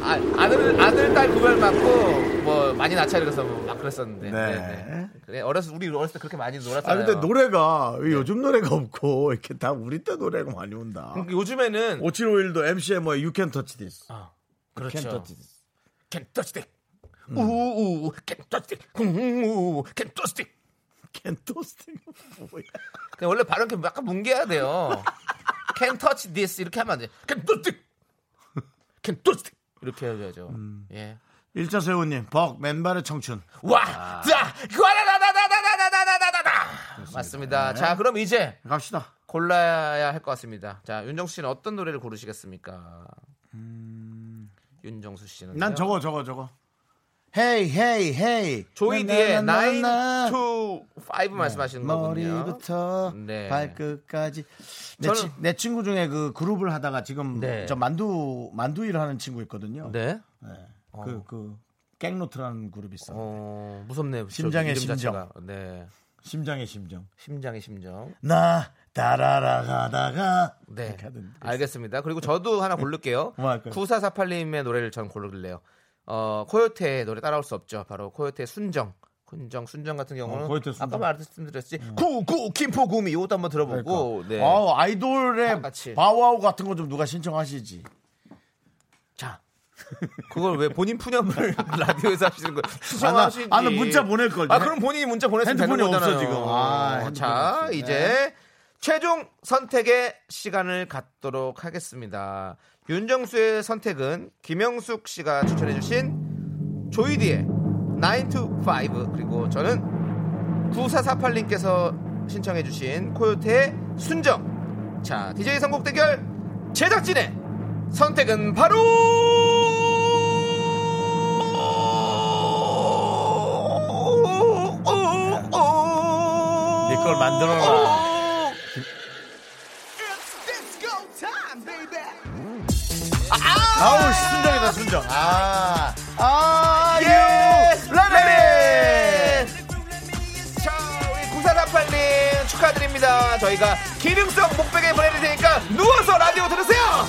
아, 아들 아들 딸 구별 맞고 뭐 많이 낳자 이래서 막 그랬었는데. 네. 네. 그래 어렸을 우리 어렸을 때 그렇게 많이 아, 놀았잖아요. 근데 노래가 왜 요즘 노래가 없고 이렇게 다 우리 때 노래가 많이 온다. 그러니까 요즘에는 5751도 MC의 뭐 You Can Touch This. 아, You Can 그렇죠. Touch This. Can touch it. 우우 can touch it. 우우 can touch it. Can Touch This. 뭐야. 그냥 원래 발음 이렇게 약간 뭉개야 돼요. Can touch this 이렇게 하면 안 돼. Can touch it. Can touch it. 이렇게 해야죠. 음. 예. 일자세우님, 벅, 맨발의 청춘. 와! 아. 자! 그렇습니다. 맞습니다. 네. 자, 그럼 이제 갑시다. 골라야 할 것 같습니다. 자, 윤정수 씨는 어떤 노래를 고르시겠습니까? 음... 윤정수 씨는 난 저거 저거 저거. 헤이, 헤이, 헤이. 조이디의 나나나나나. 9 to 5 말씀하시는 거군요. 머리부터 네. 발끝까지. 내, 저는- 치- 내 친구 중에 그 그룹을 하다가 지금 네. 저 만두 만두 일을 하는 친구 있거든요. 네. 그, 그 갱노트라는 그룹이 있어. 요 어, 무섭네요. 저 심장의 심정. 자체가. 네. 심장의 심정. 심장의 심정. 나 따라라가다가 네. 알겠습니다. 그리고 저도 하나 고를게요. 뭐 할까요? 9448님의 노래를 전 고를래요. 어, 코요테의 노래 따라올 수 없죠. 바로 코요테의 순정. 순정, 순정 같은 경우는 어, 순정. 음. 아까 말씀드렸지. 구구 김포구미 이것도 한번 들어보고 네. 아, 아이돌의. 바우아우 같은 거 좀 누가 신청하시지. 자. 그걸 왜 본인 푸념을 라디오에서 하시는 거예요? 아, 수정하시지. 나, 아, 나 문자 보낼 걸. 아, 그럼 본인이 문자 보냈으면 되는 거잖아요. 없어, 지금. 아, 핸드폰이 자, 없어. 이제 최종 선택의 시간을 갖도록 하겠습니다. 윤정수의 선택은 김영숙 씨가 추천해주신 조이디의 9 to 5 그리고 저는 9448님께서 신청해주신 코요태의 순정. 자, DJ 선곡 대결 제작진의 선택은 바로 네걸 만들어라. 아우 순정이다 순정. 아, 아, 예! You, ready. 자, 우리 9448님 축하드립니다. 저희가 기능성 목베개 보내드릴 테니까 누워서 라디오 들으세요!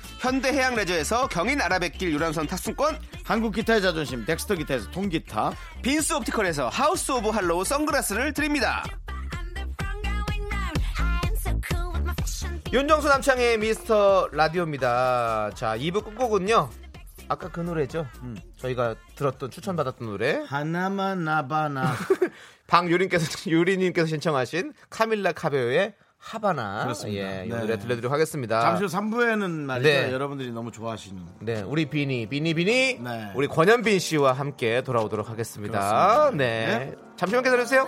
현대해양 레저에서 경인 아라뱃길 유람선 탑승권 한국 기타의 자존심 덱스터 기타에서 통기타, 빈스 옵티컬에서 하우스 오브 할로우 선글라스를 드립니다. 윤정수 남창의 미스터 라디오입니다. 자, 2부 끝곡은요. 아까 그 노래죠. 저희가 들었던 추천받았던 노래. 하바나 나나나. 방유린께서 유리님께서 신청하신 카밀라 카베오의 하바나. 그렇습니다. 예, 이 네. 노래 들려드리도록 하겠습니다. 잠시 후 3부에는 말이죠. 네. 여러분들이 너무 좋아하시는. 네, 우리 비니, 비니, 비니, 네. 우리 권현빈 씨와 함께 돌아오도록 하겠습니다. 그렇습니다. 네. 잠시만 기다려 주세요.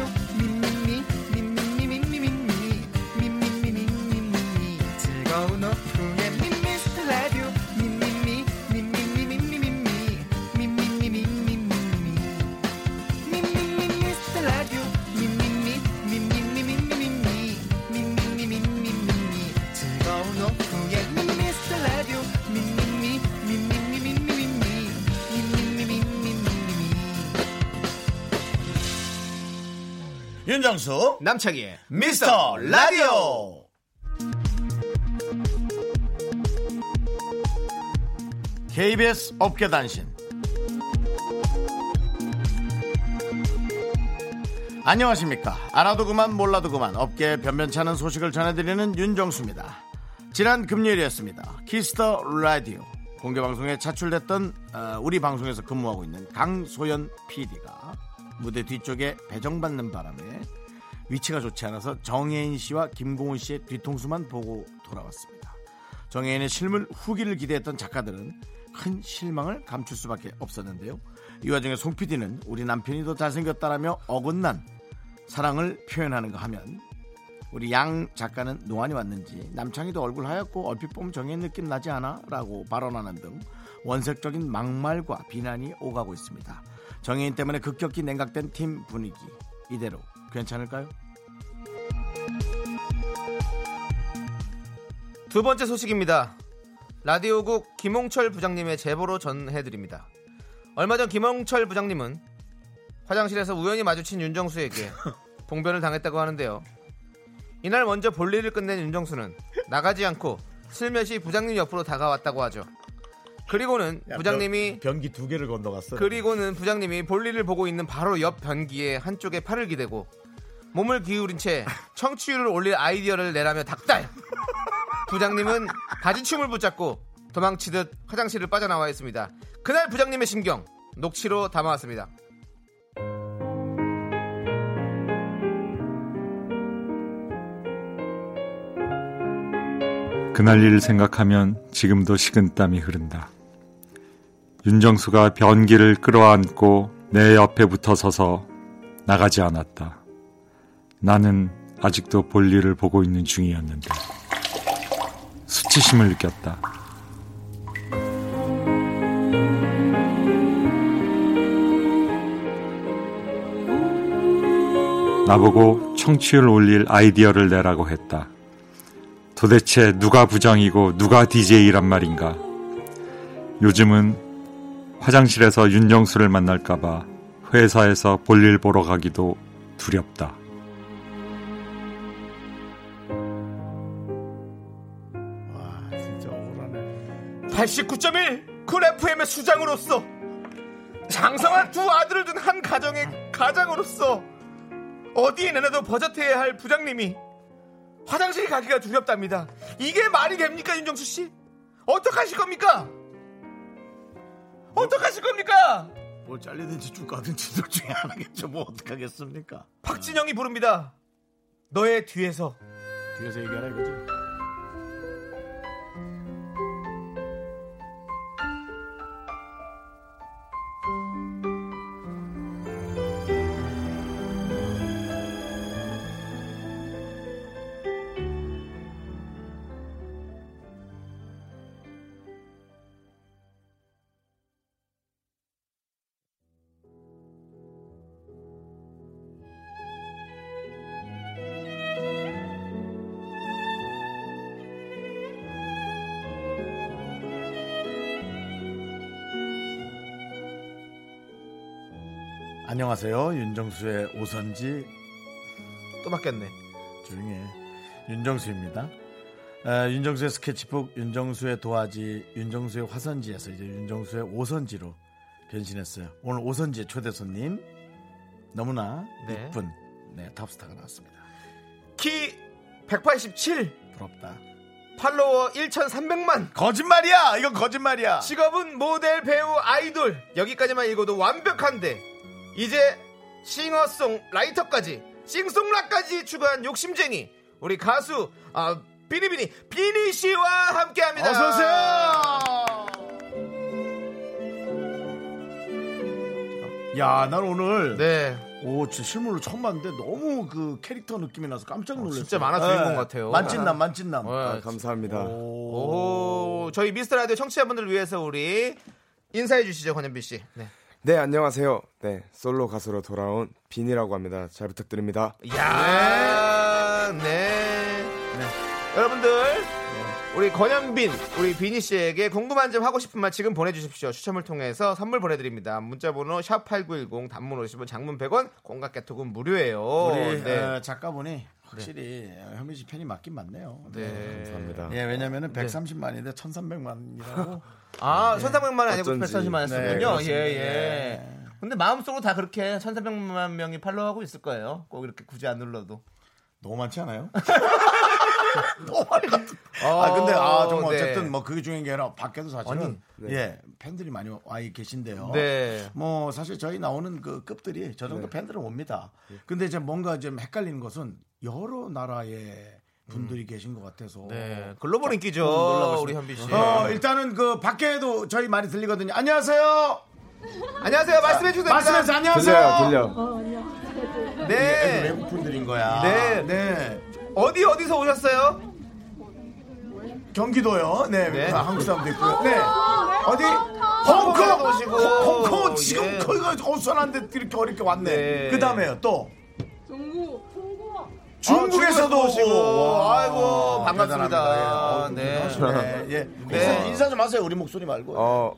윤정수 남창희의 미스터 라디오. KBS 업계 단신. 안녕하십니까. 알아도 그만 몰라도 그만 업계 변변찮은 소식을 전해드리는 윤정수입니다. 지난 금요일이었습니다. 미스터 라디오 공개방송에 차출됐던 어, 우리 방송에서 근무하고 있는 강소연 PD가 무대 뒤쪽에 배정받는 바람에 위치가 좋지 않아서 정혜인 씨와 김고은 씨의 뒤통수만 보고 돌아왔습니다. 정혜인의 실물 후기를 기대했던 작가들은 큰 실망을 감출 수밖에 없었는데요. 이 와중에 송 PD는 우리 남편이 더 잘생겼다라며 어긋난 사랑을 표현하는가 하면 우리 양 작가는 노안이 왔는지 남창희도 얼굴 하얗고 얼핏 보면 정혜인 느낌 나지 않아? 라고 발언하는 등 원색적인 막말과 비난이 오가고 있습니다. 정혜인 때문에 급격히 냉각된 팀 분위기 이대로 괜찮을까요? 두 번째 소식입니다. 라디오국 김홍철 부장님의 제보로 전해드립니다. 얼마 전 김홍철 부장님은 화장실에서 우연히 마주친 윤정수에게 봉변을 당했다고 하는데요. 이날 먼저 볼일을 끝낸 윤정수는 나가지 않고 슬며시 부장님 옆으로 다가왔다고 하죠. 그리고는 부장님이 변기 두 개를 건너갔어. 그리고는 부장님이 볼일을 보고 있는 바로 옆 변기에 한쪽에 팔을 기대고 몸을 기울인 채 청취율을 올릴 아이디어를 내라며 닭달. 부장님은 바지춤을 붙잡고 도망치듯 화장실을 빠져나와 있습니다. 그날 부장님의 심경 녹취로 담아왔습니다. 그날 일을 생각하면 지금도 식은땀이 흐른다. 윤정수가 변기를 끌어안고 내 옆에 붙어 서서 나가지 않았다. 나는 아직도 볼일을 보고 있는 중이었는데 수치심을 느꼈다. 나보고 청취율 올릴 아이디어를 내라고 했다. 도대체 누가 부장이고 누가 DJ란 말인가? 요즘은 화장실에서 윤정수를 만날까봐 회사에서 볼일 보러 가기도 두렵다. 89.1 쿨 FM의 수장으로서 장성한 두 아들을 둔 한 가정의 가장으로서 어디에 내놔도 버젓해야 할 부장님이 화장실 가기가 두렵답니다. 이게 말이 됩니까 윤정수 씨? 어떡하실 겁니까? 어떡하실 겁니까? 뭘 잘리든지 쭉 가든지 둘 중에 하나겠죠. 뭐 어떡하겠습니까? 박진영이 부릅니다. 너의 뒤에서 뒤에서 얘기하라 이거지. 안녕하세요. 윤정수의 오선지 또 바뀌었네. 조용히 해. 윤정수입니다. 에, 윤정수의 스케치북, 윤정수의 도화지, 윤정수의 화선지에서 이제 윤정수의 오선지로 변신했어요. 오늘 오선지의 초대 손님 너무나 네. 이쁜 네, 탑스타가 나왔습니다. 키 187, 부럽다. 팔로워 1,300만. 거짓말이야. 이건 거짓말이야. 직업은 모델, 배우, 아이돌. 여기까지만 읽어도 완벽한데 이제 싱어송 라이터까지 싱송라까지 추가한 욕심쟁이 우리 가수 아, 비니비니 비니 씨와 함께합니다. 어서 오세요. 야, 난 오늘 네, 오, 진짜 실물로 처음 봤는데 너무 그 캐릭터 느낌이 나서 깜짝 놀랐어요. 진짜 만화 주인공 같아요. 만찢남, 만찢남. 어, 감사합니다. 오, 저희 미스터 라디오 청취자분들 을 위해서 우리 인사해 주시죠, 권현빈 씨. 네. 네, 안녕하세요. 네, 솔로 가수로 돌아온 빈이라고 합니다. 잘 부탁드립니다. 야, 네. 여러분들, 우리 권현빈, 우리 비니 씨에게 궁금한 점 하고 싶은 말 지금 보내주십시오. 추첨을 통해서 선물 보내드립니다. 문자번호 샵8910 단문 50원, 장문 100원, 공각개톡은 무료예요. 우리 네. 어, 작가분이 확실히 현민 씨 팬이 맞긴 맞네요. 네. 감사합니다. 예, 왜냐면은 130만인데 1,300만이라고. 아, 1,300만 아니고 어쩐지. 1,300만 네, 했군요. 그렇습니다. 예, 예. 네. 근데 마음속으로 다 그렇게 1,300만 명이 팔로우하고 있을 거예요. 꼭 이렇게 굳이 안 눌러도. 너무 많지 않아요? 너무 많이 같은. 아 근데 아 정말 네. 어쨌든 뭐 그게 중요한 게 아니라 밖에도 사실은 네. 예 팬들이 많이 와 계신데요. 네. 뭐 사실 저희 나오는 그 급들이 저 정도 팬들은 옵니다. 근데 이제 뭔가 좀 헷갈리는 것은 여러 나라의 분들이 계신 것 같아서. 네. 글로벌 인기죠. 우리. 현빈 씨. 어, 일단은 그 밖에도 저희 많이 들리거든요. 안녕하세요. 안녕하세요. 말씀해 주세요. 말씀해서 안녕하세요. 들려요, 들려. 네. 외국 분들인 거야. 네. 네. 어디 어디서 오셨어요? 경기도요. 네. 네. 아, 한국 사람도 있고요. 네. 어디? 홍콩. 홍콩에도 오시고. 홍- 홍콩 지금 예. 거기가 어선한데 이렇게 어렵게 왔네. 네. 그 다음에요. 또 아, 중국에서도 오시고. 와, 아이고. 반갑습니다. 예. 네. 어, 대단하시네. 예. 네. 인사, 인사 좀 하세요. 우리 목소리 말고. 어,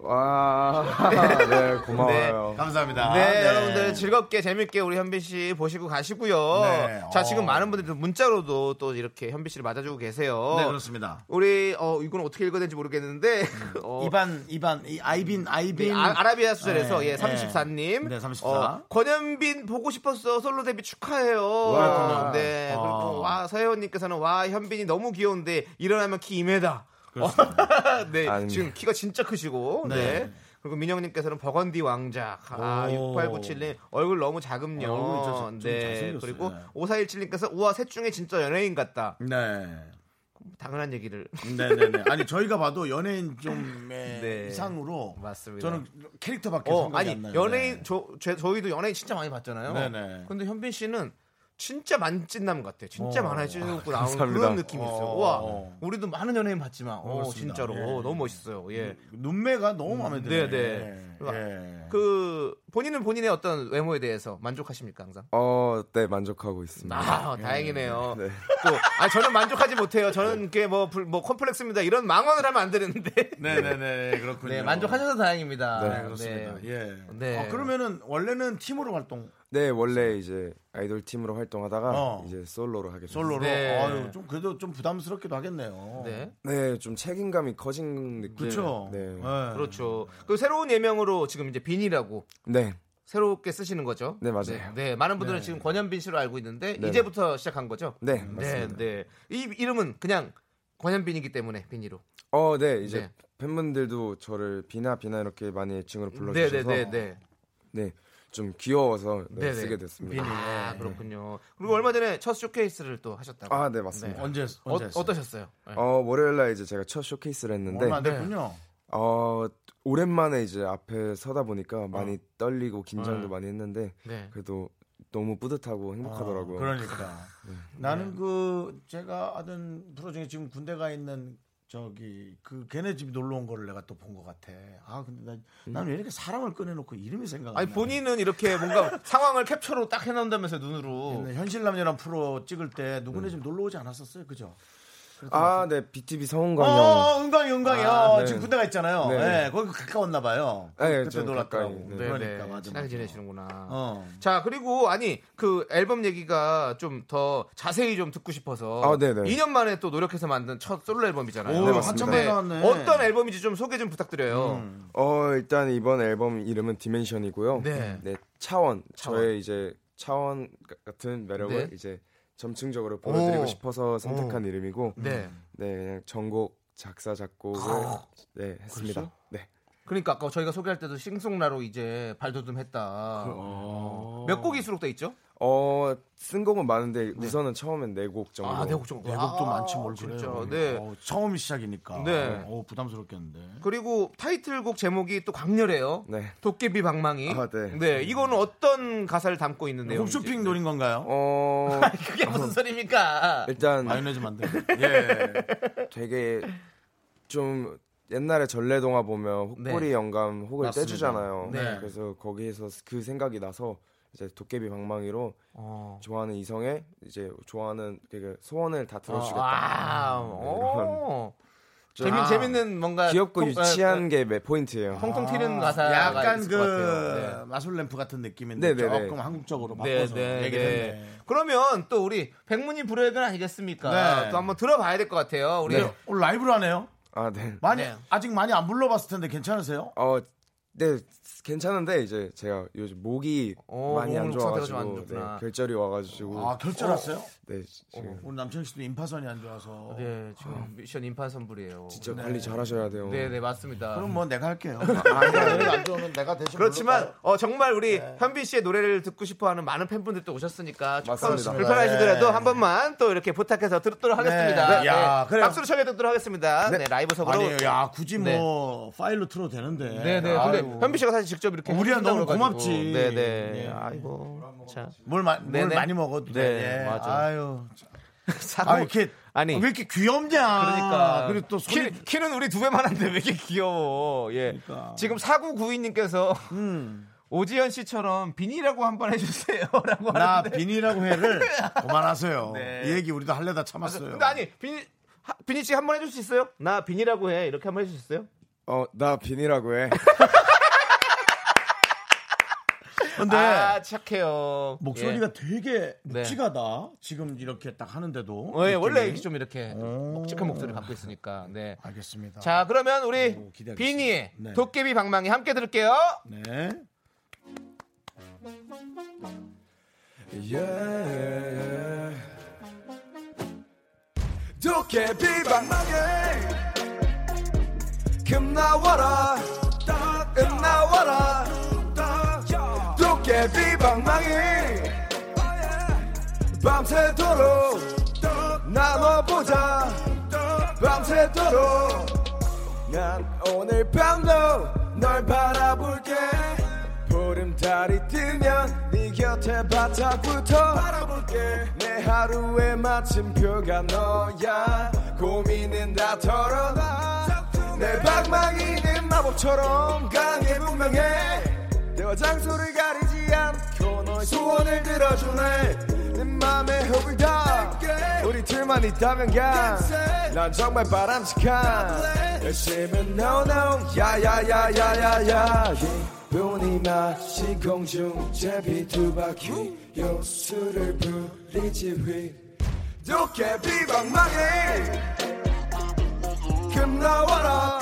와, 네, 고마워요. 감사합니다. 네, 여러분들 즐겁게 재밌게 우리 현빈 씨 보시고 가시고요. 네. 자, 어. 지금 많은 분들이 문자로도 또 이렇게 현빈 씨를 맞아주고 계세요. 네, 그렇습니다. 우리 어 이건 어떻게 읽어야 되는지 모르겠는데 어, 이반, 이반, 이 아이빈, 아이빈. 아, 아라비아 수절에서 네, 예, 34님. 네, 34. 어, 권현빈 보고 싶었어. 솔로 데뷔 축하해요. 그렇군요. 네. 아. 그리고 와, 서혜원 님께서는 와, 현빈이 너무 귀여운데 일어나면 키 2m. 네, 아닙니다. 지금 키가 진짜 크시고. 네. 네. 그리고 민영님께서는 버건디 왕자. 아, 오. 6897님 얼굴 너무 작음요. 좀- 좀 네. 그리고 네. 5417님께서 우와 셋 중에 진짜 연예인 같다. 네. 당연한 얘기를. 네네네. 아니 저희가 봐도 연예인 좀의 네. 이상으로 맞습니다. 저는 캐릭터밖에 어, 생각이 아니 안 나요. 연예인 네. 저 제- 저희도 연예인 진짜 많이 봤잖아요. 네네. 근데 현빈 씨는 진짜 만찢남 같아요. 진짜 어. 많이 찢고 나오는. 그런 느낌이 있어요. 어. 와, 우리도 많은 연예인 봤지만, 어. 진짜로 예. 어, 너무 멋있어요. 예. 눈매가 너무 마음에 드네요. 네, 네. 예. 그 본인은 본인의 어떤 외모에 대해서 만족하십니까 항상? 어, 네 만족하고 있습니다. 아, 다행이네요. 네. 또, 아, 저는 만족하지 못해요. 저는 그게 뭐, 불- 뭐, 컴플렉스입니다. 이런 망언을 하면 안 되는데. 네네네 그렇군요. 네, 만족하셔서 다행입니다. 네, 네, 그렇습니다. 예. 네. 아, 그러면은 원래는 팀으로 활동 네, 원래 이제 아이돌 팀으로 활동하다가 어. 이제 솔로로 하게 됐어요. 솔로로 네. 아유, 좀 그래도 좀 부담스럽기도 하겠네요. 네. 네, 좀 책임감이 커진 느낌. 그렇죠. 네. 네. 그렇죠. 그 새로운 예명으로 지금 이제 빈이라고 네. 새롭게 쓰시는 거죠. 네, 맞아요. 네, 네, 많은 분들은 네. 지금 권현빈 씨로 알고 있는데 네. 이제부터 시작한 거죠. 네, 네, 맞습니다. 네. 이 이름은 그냥 권현빈이기 때문에 빈이로. 어, 네. 이제 네. 팬분들도 저를 비나 비나 이렇게 많이 애칭으로 불러 네, 주셔서 네, 네, 네. 네. 좀 귀여워서 네, 네네. 쓰게 됐습니다. 빈이. 아, 그렇군요. 그리고 얼마 전에 첫 쇼케이스를 또 하셨다고. 아, 네, 맞습니다. 언제 어, 언제 했어요? 어떠셨어요? 네. 어, 월요일 날 이제 제가 첫 쇼케이스를 했는데 얼마 안 됐군요. 어, 오랜만에 이제 앞에 서다 보니까 많이 떨리고 긴장도 네. 많이 했는데 네. 그래도 너무 뿌듯하고 행복하더라고요. 어, 그러니까 나는 그 제가 하던 프로 중에 지금 군대 가 있는 저기 그 걔네 집 놀러 온 거를 내가 또 본 것 같아. 아 근데 나, 나는 왜 이렇게 사람을 꺼내놓고 이름이 생각 안 나? 아니 본인은 이렇게 뭔가 상황을 캡처로 딱 해놓는다면서 눈으로. 현실남녀란 프로 찍을 때 누구네 집 놀러 오지 않았었어요, 그죠? 아, 네. BTV 성훈광 형. 어, 은광이, 은광이. 아, 어, 네. 지금 군대 가 있잖아요. 네. 네. 거기 가까웠나 봐요. 네, 그때. 가까이. 네. 네, 그러니까, 네. 맞아. 친하게 맞아. 지내시는구나. 어. 자 그리고 아니 그 앨범 얘기가 좀 더 자세히 좀 듣고 싶어서 아, 네 네. 2년 만에 또 노력해서 만든 첫 솔로 앨범이잖아요. 오, 네, 한참 맞습니다. 만에 네. 나왔네. 어떤 앨범인지 좀 소개 좀 부탁드려요. 음. 어, 일단 이번 앨범 이름은 디멘션이고요. 네. 차원. 차원. 저의 이제 차원 같은 매력을 네. 이제 점층적으로 보여드리고 오. 싶어서 선택한 이름이고, 네. 네, 그냥 전곡, 작사, 작곡을 네, 했습니다. 그랬어요? 네. 그러니까 아까 저희가 소개할 때도 싱송라로 이제 발돋움했다. 어. 몇 곡이 수록돼 있죠? 어, 쓴 곡은 많은데 우선은 처음엔 네 곡 정도. 아, 내곡 정도. 내곡도 아, 많지 뭘 진짜. 그래요. 네. 어, 처음 시작이니까. 네. 어, 부담스럽겠는데. 그리고 타이틀곡 제목이 또 강렬해요. 네. 도깨비 방망이. 아, 네. 이거는 어떤 가사를 담고 있는 내용인지. 홈쇼핑 노린 건가요? 어, 그게 무슨 소리입니까? 일단 마요네즈 만든. 예. 되게 좀 옛날에 전래동화 보면 혹부리 네. 영감 혹을 맞습니다. 떼주잖아요. 네. 그래서 거기에서 그 생각이 나서 이제 도깨비 방망이로 어. 좋아하는 이성의 이제 좋아하는 그 소원을 다 들어주겠다. 아, 이런 오. 좀 재밌, 아, 재밌는 뭔가 귀엽고 통- 유치한 어, 게 매- 포인트예요. 어, 통통 튀는 가사가 약간 그것 같아요. 마술 램프 같은 느낌인데 네네네. 조금 한국적으로 네, 바꿔서 네, 얘기를 네. 했네. 그러면 또 우리 백문이 불여일견 아니겠습니까? 네. 또 한번 들어봐야 될 것 같아요. 우리 근데 오늘 라이브로 하네요. 아, 네. 많이 네. 아직 많이 안 불러봤을 텐데 괜찮으세요? 어, 네, 괜찮은데 이제 제가 요즘 목이 어, 많이 안 좋아가지고 좋구나. 네, 결절이 와가지고 아 결절 왔어요? 네 지금 우리 남창희 씨도 임파선이 안 좋아서. 네, 지금 미션 임판 선불이에요. 진짜 관리 잘하셔야 돼요. 네, 네, 맞습니다. 그럼 뭐 내가 할게요. 아, 내가 안 좋으면 내가 대신 그렇지만? 어, 정말 우리 네. 현빈 씨의 노래를 듣고 싶어하는 많은 팬분들 또 오셨으니까 조금 맞습니다. 불편하시더라도 네. 한 번만 또 이렇게 부탁해서 하겠습니다. 네. 야, 그래요. 박수로 청해 듣도록 하겠습니다. 네, 라이브 석으로. 아니에요. 야 굳이 네. 뭐 파일로 틀어도 되는데. 네, 네. 근데. 현빈 씨가 사실 직접 이렇게 우리야 너무. 고맙지. 네, 네. 네. 아이고. 자. 뭘, 마, 뭘 네네. 많이 먹어도 네, 돼. 예. 맞아. 아유. 사고 아 이렇게 아니. 왜 이렇게 귀엽냐? 그러니까 그리고 또 소리 키, 키는 우리 두 배만 한데 왜 이렇게 귀여워? 예. 그러니까. 지금 사구 구이님께서 음. 오지연 씨처럼 비니라고 한번 해주세요라고 나 하는데. 비니라고 해를 그만하세요. 네. 이 얘기 우리도 할래다 참았어요. 근데 아니 비니 하- 비니 씨 한번 해줄 수 있어요? 나 비니라고 해 이렇게 한번 해줄 수 있어요? 어, 나 비니라고 해. 근데 아 착해요. 목소리가 되게 네. 묵직하다. 지금 이렇게 딱 하는데도. 예. 네, 원래 느낌이. 좀 이렇게 오. 묵직한 목소리를 갖고 있으니까. 네. 알겠습니다. 자 그러면 우리 오. 비니의 네. 도깨비 방망이 함께 들을게요. 네. 도깨비 방망이 금 나와라 금 나와라 비 방망이. 밤새도록 나눠보자. 밤새도록 난 오늘 밤도 널 바라볼게. 보름달이 뜨면 네 곁에 바닥부터 바라볼게. 내 하루의 마침표가 너야. 고민은 다 털어놔. 내 방망이는 마법처럼 강해 분명해. 내와 장소를 않고 너의 소원을 들어주네 내 맘에 흙을 다. 우리 둘만 있다면 가난 정말 바람직한. 열심히 no no. 야야야야야야. 기분이 마치 공중 제비 두 바퀴 요술을 부리지 휘. 도깨비 방망이 금 나와라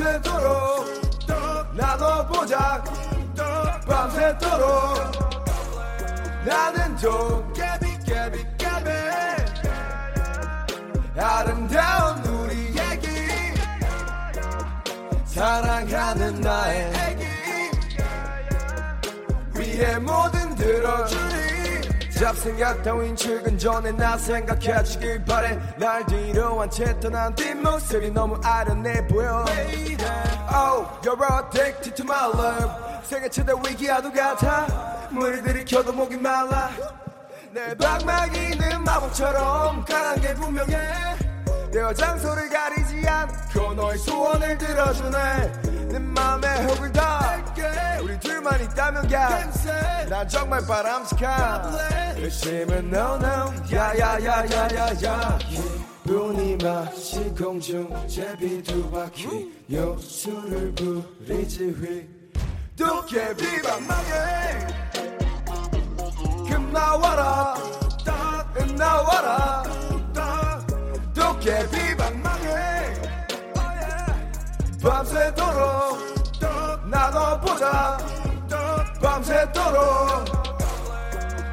밤새도록 나눠보자. 밤새도록 나는 도깨비 깨비 깨비 아름다운 우리 애기. 사랑하는 나의 애기. 위에 뭐든 들어주니 잡생각 따윈 출근 전에 나 생각해주길 바래. 날 뒤로 한채 떠난 뒷모습이 너무 아련해 보여. Oh, you're addicted to my love. 생애 최대 위기와도 같아. 물을 들이켜도 목이 말라. 내 방망이는 마법처럼 강한 게 분명해 내와 장소를 가리지 않고 너의 소원을 들어주네. 내 맘에 흙을 다 우리 둘만 있다면 가난 정말 바람직한 열심은 no no. 야야야야야야. 기분이 마치 공중 제비 두 바퀴. 요술을 부리지 휘. 도깨비 방망이. 금 나와라. 금 나와라 도깨비 방망이 밤새도록 나눠보자. 밤새도록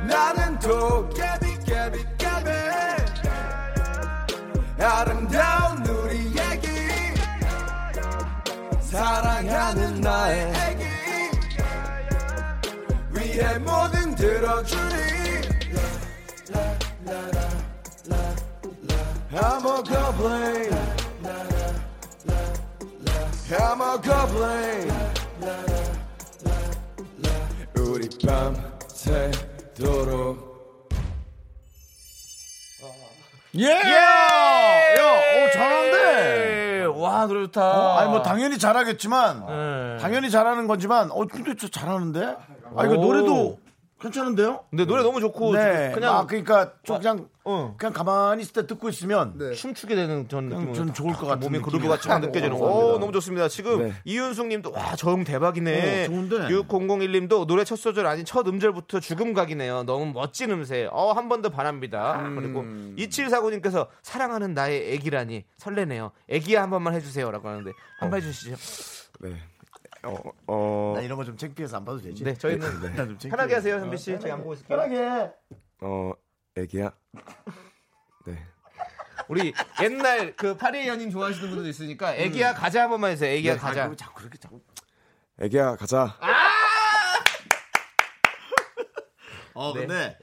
나는 도깨비 깨비 깨비. 아름다운 우리 애기. 사랑하는 나의 애기. 위에 뭐든 들어주니 I'm a goblin I'm a goblin 우리 밤새도록 예! 야, 오, 잘하는데? 와 노래 좋다. 어, 아니, 뭐, 당연히 잘하겠지만, 네. 당연히 잘하는 거지만, 어, 근데 저 잘하는데? 아, 이거 오. 노래도 괜찮은데요? 근데 노래 너무 좋고 네. 그냥 아, 그러니까, 좀 그냥, 어. 그냥 가만히 있을 때 듣고 있으면, 춤추게 되는 전전 좋을 것 같은 몸이 느낌이 그루브가 쫙 느껴지는 거. 감사합니다. 오, 너무 좋습니다. 지금 네. 이윤숙 님도 와, 저음 대박이네. 어, 좋은데? 6001 님도 노래 첫 소절 아닌 첫 음절부터 죽음각이네요. 너무 멋진 음색. 어, 한 번 더 바랍니다. 그리고 2749 님께서 사랑하는 나의 애기라니 설레네요. 애기야 한 번만 해 주세요라고 하는데 한 번 해 주시죠. 네. 어, 어, 나 이런 거 좀 창피해서 안 봐도 되지? 네, 저희는 나좀 창피해. 편하게 하세요, 현비 씨. 저희 안 보고 있을게요. 편하게. 어, 애기야. 네. 우리 옛날 그 파리 연인 좋아하시는 분들도 있으니까 애기야 가자 한 번만 해주세요. 애기야 네, 가자. 자꾸, 자꾸 그렇게 자꾸. 애기야, 가자. 어, 네. 근데,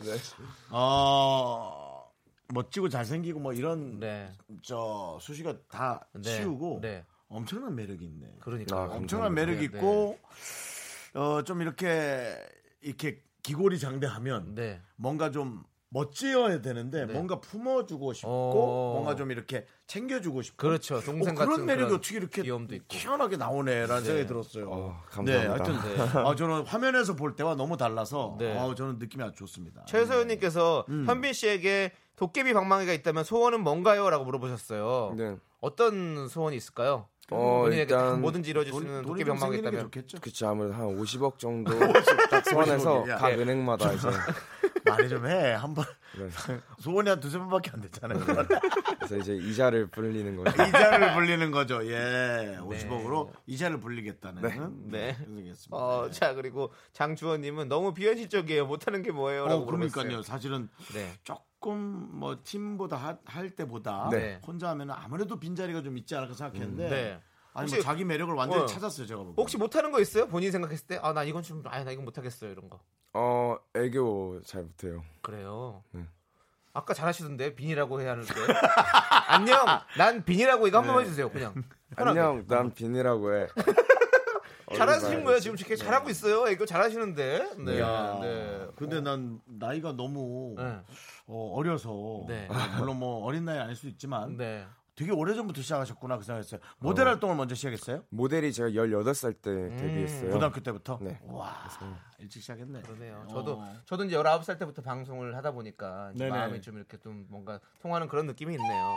어, 멋지고 잘생기고 뭐 이런, 네. 저, 수식어 다 네. 치우고, 네. 엄청난 매력이 있네. 그러니까. 아, 엄청난 감사합니다. 매력이 네, 있고, 어, 좀 이렇게, 이렇게 기골이 장대하면, 네. 뭔가 좀 멋지어야 되는데, 네. 뭔가 품어주고 싶고, 어. 뭔가 좀 이렇게 챙겨주고 싶고. 그렇죠. 동생 어, 같은 그런 매력이 그런 어떻게 이렇게 귀여움도 있고. 희한하게 나오네라는 생각이 들었어요. 어, 네, 감사합니다. 하여튼 아, 저는 화면에서 볼 때와 너무 달라서 네. 아, 저는 느낌이 아주 좋습니다. 최서연님께서 음. 현빈 씨에게 도깨비 방망이가 있다면 소원은 뭔가요?라고 물어보셨어요. 네. 어떤 소원이 있을까요? 어, 딱 일단 뭐든지 이뤄줄 수 돈, 있는 도깨비 게 있다면 좋겠죠. 그쵸, 아무래도 한 50억 정도 딱 소환해서 50억 이야. 각 네. 은행마다 이제 말이 좀 해. 한 번. 네. 소원이 한 두세 번밖에 안 됐잖아요. 그래서 이제 이자를 불리는 거죠. 이자를 불리는 거죠. 예. 50억으로 이자를 불리겠다는. 네. 그러겠습니다. 어, 자 그리고 장주원님은 너무 비현실적이에요. 못하는 게 뭐예요?라고 어, 그러니까요. 물어봤어요. 사실은 네. 조금 뭐 팀보다 하- 할 때보다 네. 혼자 하면 아무래도 빈자리가 좀 있지 않을까 생각했는데 네. 아니 혹시- 뭐 자기 매력을 완전히 어. 찾았어요 제가 보고. 혹시 못하는 거 있어요? 본인 생각했을 때, 아 나 이건 좀, 아나 이건 못하겠어요 이런 거. 어 애교 잘 못해요. 그래요. 네. 아까 잘하시던데 빈이라고 해야 하는데. 안녕. 난 빈이라고 이거 한 번만 해주세요. 그냥. 안녕, 난 빈이라고 해. 잘하시는 거예요. 지금 이렇게 잘하고 있어요. 이거 잘하시는데. 네. 야, 네. 근데 난 나이가 너무 네. 어, 려서 네. 물론 뭐 어린 나이 아닐 수 있지만 네. 되게 오래 전부터 시작하셨구나 그 생각했어요. 모델 활동을 먼저 시작했어요? 모델이 제가 18살 때 데뷔했어요. 고등학교 때부터. 네. 와 일찍 시작했네. 그러네요. 저도 어. 저도 이제 19살 때부터 방송을 하다 보니까. 마음이 좀 이렇게 좀 뭔가 통하는 그런 느낌이 있네요.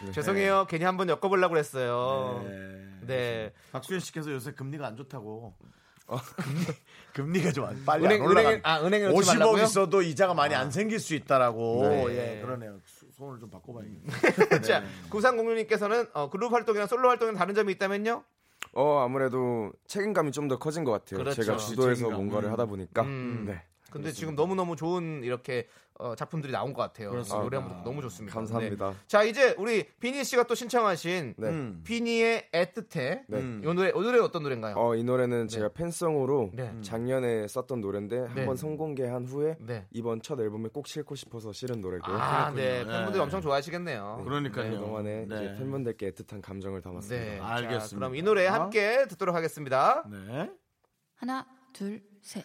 그렇죠. 죄송해요. 괜히 한번 엮어보려고 그랬어요. 네. 네. 박수현 씨께서 요새 금리가 안 좋다고. 금리, 금리가 좀 안- 빨리 은행, 안 올라가. 은행, 아, 은행에 넣지 50억 말라고요? 있어도 이자가 많이 안 생길 수 있다라고. 네. 예, 그러네요. 수- 손을 좀 바꿔봐야겠네. 자, 구상공유님께서는 어, 그룹 활동이랑 솔로 활동에 다른 점이 있다면요? 어 아무래도 책임감이 좀 더 커진 것 같아요. 그렇죠. 제가 주도해서 책임감. 뭔가를 음. 하다 보니까. 음. 네. 근데 지금 너무너무 좋은 이렇게 어, 작품들이 나온 것 같아요. 그렇습니다. 노래 한번 너무 좋습니다. 감사합니다. 네. 자, 이제 우리 비니 씨가 또 신청하신 네. 음. 비니의 애틋해. 네. 음. 이 노래, 이 노래 어떤 노래인가요? 어, 이 노래는 제가 팬송으로 네. 작년에 썼던 노래인데 네. 한번 선공개한 후에 네. 이번 첫 앨범에 꼭 싣고 싶어서 실은 노래고요. 아, 네. 그렇군요. 팬분들이 네. 엄청 좋아하시겠네요. 그러니까요. 네. 이제 팬분들께 애틋한 감정을 담았습니다. 네. 알겠습니다. 자, 그럼 이 노래 함께 듣도록 하겠습니다. 네. 하나, 둘, 셋.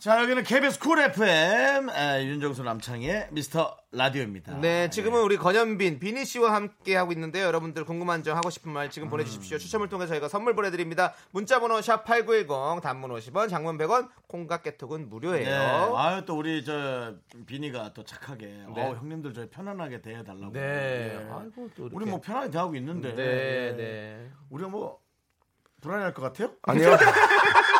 자 여기는 KBS Cool FM 에, 윤정수 남창희의 미스터 라디오입니다. 네, 지금은 우리 권현빈, 비니 씨와 함께 하고 있는데요. 여러분들 궁금한 점 하고 싶은 말 지금 음. 보내주십시오. 추첨을 통해 저희가 선물 보내드립니다. 문자번호 샵 #8910 단문 50원, 장문 100원, 콩과 깨톡은 무료예요. 네. 아유 또 우리 저 비니가 또 착하게 네. 어, 형님들 저희 편안하게 대해달라고. 네. 예. 아이고, 또 이렇게. 우리 뭐 편하게 대하고 있는데. 네, 예. 네. 우리가 뭐 불안해할 것 같아요? 아니요.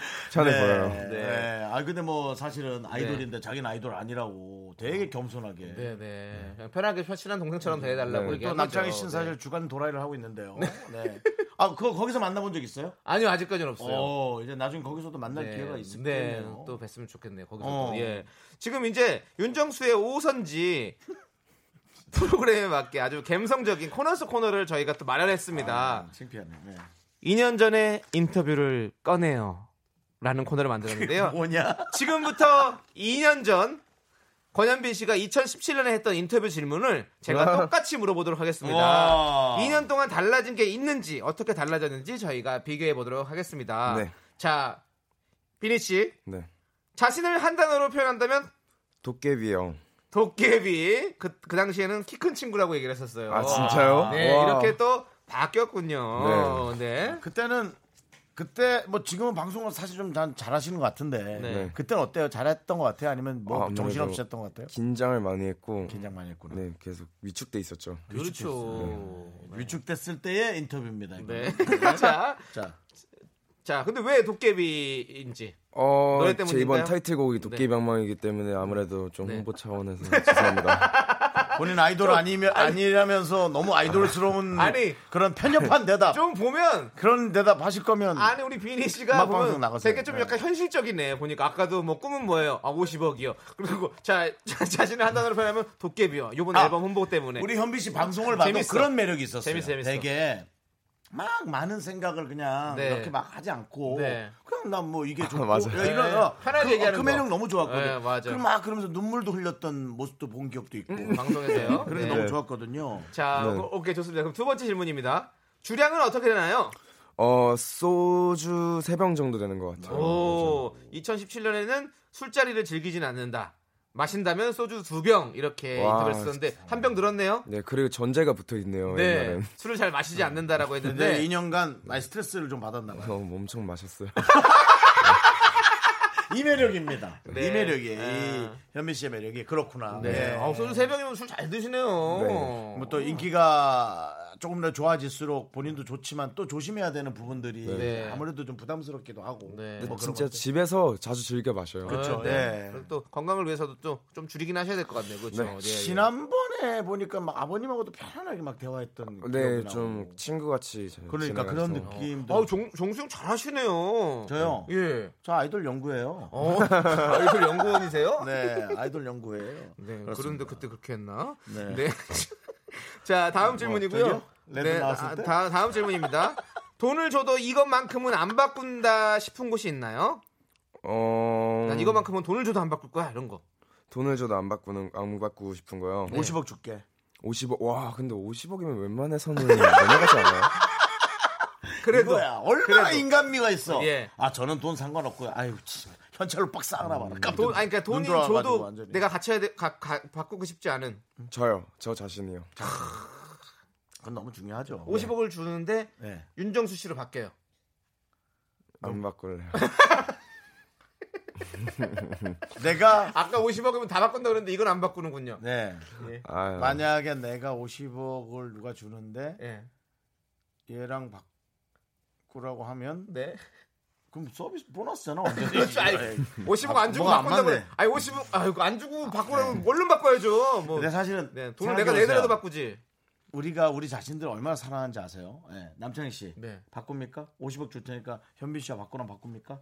전에 네. 보여요. 네. 아 근데 뭐 사실은 아이돌인데 자기는 아이돌 아니라고 되게 겸손하게. 네, 네. 그냥 편하게 친한 동생처럼 대해달라고 네. 또 얘기한 남창희. 씨는 네. 사실 주간 도라이를 하고 있는데요. 네. 아, 그거 거기서 만나본 적 있어요? 아니요, 아직까지는 없어요. 어, 이제 나중에 거기서도 만날 기회가 있을 네, 거예요. 또 뵀으면 좋겠네요. 거기서 어. 도 예. 지금 이제 윤정수의 오선지 프로그램에 맞게 아주 감성적인 코너 속 코너를 저희가 또 마련했습니다. 아, 창피하네. 네. 2년 전에 인터뷰를 꺼내요. 라는 코너를 만들었는데요. 뭐냐? 지금부터 2년 전 권현빈 씨가 2017년에 했던 인터뷰 질문을 제가 똑같이 물어보도록 하겠습니다. 와. 2년 동안 달라진 게 있는지 어떻게 달라졌는지 저희가 비교해 보도록 하겠습니다. 네. 자, 비니 씨 네. 자신을 한 단어로 표현한다면 도깨비 형. 도깨비. 그, 그 당시에는 키 큰 친구라고 얘기를 했었어요. 아 진짜요? 네, 와. 이렇게 또 바뀌었군요. 네. 그때는 그때 뭐 지금은 방송을 사실 좀 잘- 잘하시는 것 같은데 네. 그때는 어때요? 잘했던 것 같아요? 아니면 뭐 아, 했던 것 같아요? 긴장을 많이 했고 긴장 많이 했구나. 네 계속 위축돼 있었죠. 그렇죠. 위축됐을 때의 인터뷰입니다. 네. 자, 자, 자, 근데 왜 도깨비인지. 어, 노래 제 때문인가요? 이번 타이틀곡이 네. 도깨비 방망이기 때문에 아무래도 좀 네. 홍보 차원에서 죄송합니다. 본인 아이돌 아니면 아니라면서 너무 아이돌스러운 아니. 그런 편협한 대답. 좀 보면 그런 대답 하실 거면 아니 우리 비니 씨가 보면 나가세요. 되게 좀 네. 약간 현실적이네. 보니까 아까도 뭐 꿈은 뭐예요? 아 50억이요. 그리고 자, 자 자신을 한 단어로 표현하면 도깨비요. 이번 아, 앨범 홍보 때문에. 우리 현비 씨 방송을 봐도 재밌어. 그런 매력이 있었어요. 재밌어, 재밌어. 되게 막 많은 생각을 그냥 네. 이렇게 막 하지 않고 네. 그냥 난 뭐 이게 좋고 맞아요. 야, 이런 네. 어, 편하게 그, 얘기하는 그 거. 매력 너무 좋았거든. 네, 맞아. 그럼 막 그러면서 눈물도 흘렸던 모습도 본 기억도 있고. 방송에서요. 그래서 네. 너무 좋았거든요. 자, 네. 오- 오케이 좋습니다. 그럼 두 번째 질문입니다. 주량은 어떻게 되나요? 어 소주 3병 정도 되는 것 같아요. 오, 2017년에는 술자리를 즐기진 않는다. 마신다면 소주 두 병 이렇게 와, 인터뷰를 썼는데 한 병 늘었네요. 네, 그리고 전제가 붙어 있네요. 네, 옛날엔. 술을 잘 마시지 않는다라고 근데 했는데 2년간 많이 스트레스를 좀 받았나 봐요. 어, 엄청 마셨어요. 이 매력입니다. 네. 이 매력이 아. 이 현미 씨의 매력이 그렇구나. 네. 네. 아, 소주 세 병이면 술 잘 드시네요. 뭐또 인기가 조금 더 좋아질수록 본인도 좋지만 또 조심해야 되는 부분들이 네. 아무래도 좀 부담스럽기도 하고. 네. 뭐 그런 진짜 것들. 집에서 자주 즐겨 마셔요. 그렇죠. 아, 네. 네. 또 건강을 위해서도 좀, 좀 줄이긴 하셔야 될 것 같네요. 그렇죠. 네. 예, 예. 지난번에 보니까 막 아버님하고도 편안하게 막 대화했던 네, 좀 나고. 친구 같이 그러니까. 그런 느낌도 아우, 정, 정수영 잘하시네요. 저요? 예. 저 아이돌 연구예요. 어, 아이돌 연구원이세요? 네, 아이돌 연구예요. 네. 그런데 그때 그렇게 했나? 네. 네. 자, 다음 질문이고요. 저기요? 레드 네, 아, 때? 다, 다음 질문입니다. 돈을 줘도 이것만큼은 안 바꾼다 싶은 곳이 있나요? 어, 난 이것만큼은 돈을 줘도 안 바꿀 거야 이런 거. 돈을 줘도 안 바꾸는 안 바꾸고 싶은 거요. 네. 50억 줄게. 50억. 와, 근데 50억이면 웬만해서는 넘어가지 않아요? 그래도 이거야. 얼마나 그래도. 인간미가 있어. 예. 아 저는 돈 상관없고요. 아유 참, 현찰로 빡 쌓아라 봐라. 깜짝 돈 아니 그러니까 돈이 줘도 완전히. 내가 해야 돼, 가, 가, 바꾸고 싶지 않은 저요. 저 자신이요. 그건 너무 중요하죠. 50억을 주는데 네. 윤정수 씨로 바뀌어요. 안 바꿀래요. 내가 아까 50억이면 다 바꾼다 그랬는데 이건 안 바꾸는군요. 네. 아유. 만약에 내가 50억을 누가 주는데 예. 얘랑 바꾸라고 하면 네. 그럼 서비스 보너스잖아. 완전히. 그렇죠. 아니, 네. 50억 아, 안 주고 뭐가 안 바꾼다 그래. 맞네. 아니 50억 아이고 안 주고 바꾸라면 얼른 바꿔야죠. 뭐. 근데 사실은 네, 돈을 내가 생각해보세요. 내더라도 바꾸지. 우리가 우리 자신들 얼마나 사랑하는지 아세요? 네. 남창희 씨 네. 바꿉니까? 50억 줄 테니까 현빈 씨와 바꾸나 바꿉니까?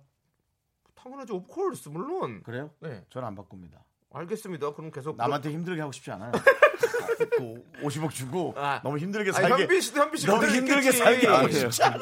당연하죠. 오프콜스 물론. 그래요? 네. 저는 안 바꿉니다. 알겠습니다. 그럼 계속 남한테 힘들게 하고 싶지 않아요. 그 50억 주고 아. 너무 힘들게 아니, 살게 현빈 씨도 현빈 씨 너무 힘들게. 살게 하고 아니에요. 싶지 않아요.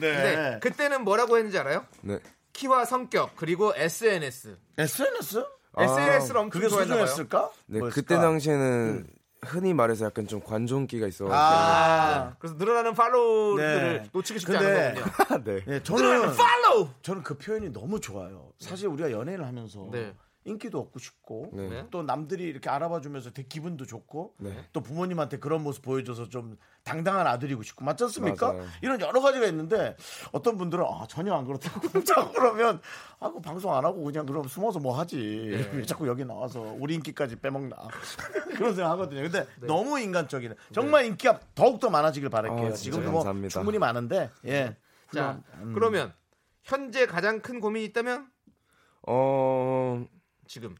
네. 근데 그때는 뭐라고 했는지 알아요? 네. 키와 성격 그리고 SNS. SNS? 아, SNS를 엄청 그게 좋아했나 봐요. 소중했을까? 네, 뭐였을까? 그때 당시에는 흔히 말해서 약간 좀 관종기가 있어가지고. 아, 그래서 늘어나는 팔로우들을 네. 싶지 근데- 않은 거군요. 네. 네, 늘어나는 저는 팔로우. 저는 그 표현이 너무 좋아요. 사실 우리가 연애를 하면서 네. 인기도 얻고 싶고 네. 네. 또 남들이 이렇게 알아봐 주면서 되게 기분도 좋고 네. 또 부모님한테 그런 모습 보여줘서 좀 당당한 아들이고 싶고 맞지 않습니까? 맞아요. 이런 여러 가지가 있는데 어떤 분들은 아, 전혀 안 그렇다고 자꾸 그러면 아, 그 방송 안 하고 그냥 그럼 숨어서 뭐 하지 네. 왜 자꾸 여기 나와서 우리 인기까지 빼먹나 그런 생각 하거든요. 근데 네. 너무 인간적이네. 정말 인기가 더욱 더 많아지길 바랄게요. 아, 진짜 지금도 뭐 감사합니다. 충분히 많은데 예. 자, 음. 그러면 현재 가장 큰 고민이 있다면 어, 지금.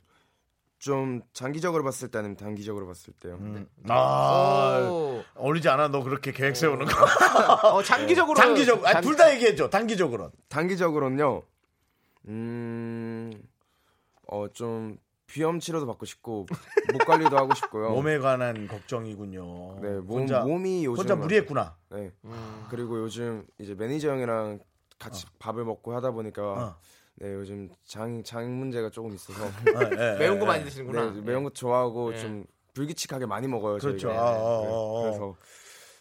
좀 장기적으로 봤을 때 아니면 단기적으로 봤을 때요. 음. 아, 오. 어울리지 않아 너 그렇게 계획 세우는 거. 어, 장기적으로 장기적, 장- 둘다 얘기해줘. 단기적으로. 단기적으로는요. 음, 어, 좀 비염 치료도 받고 싶고 목 관리도 하고 싶고요. 몸에 관한 걱정이군요. 네, 몸, 혼자, 몸이 요즘 혼자 무리했구나. 네. 음. 그리고 요즘 이제 매니저 형이랑 같이 밥을 먹고 하다 보니까 어. 네 요즘 장, 장 문제가 조금 있어서 예, 예, 매운 거 예. 많이 드시는구나. 네, 매운 거 좋아하고 예. 좀 불규칙하게 많이 먹어요. 그렇죠. 저희가. 아, 아, 아, 아. 네, 그래서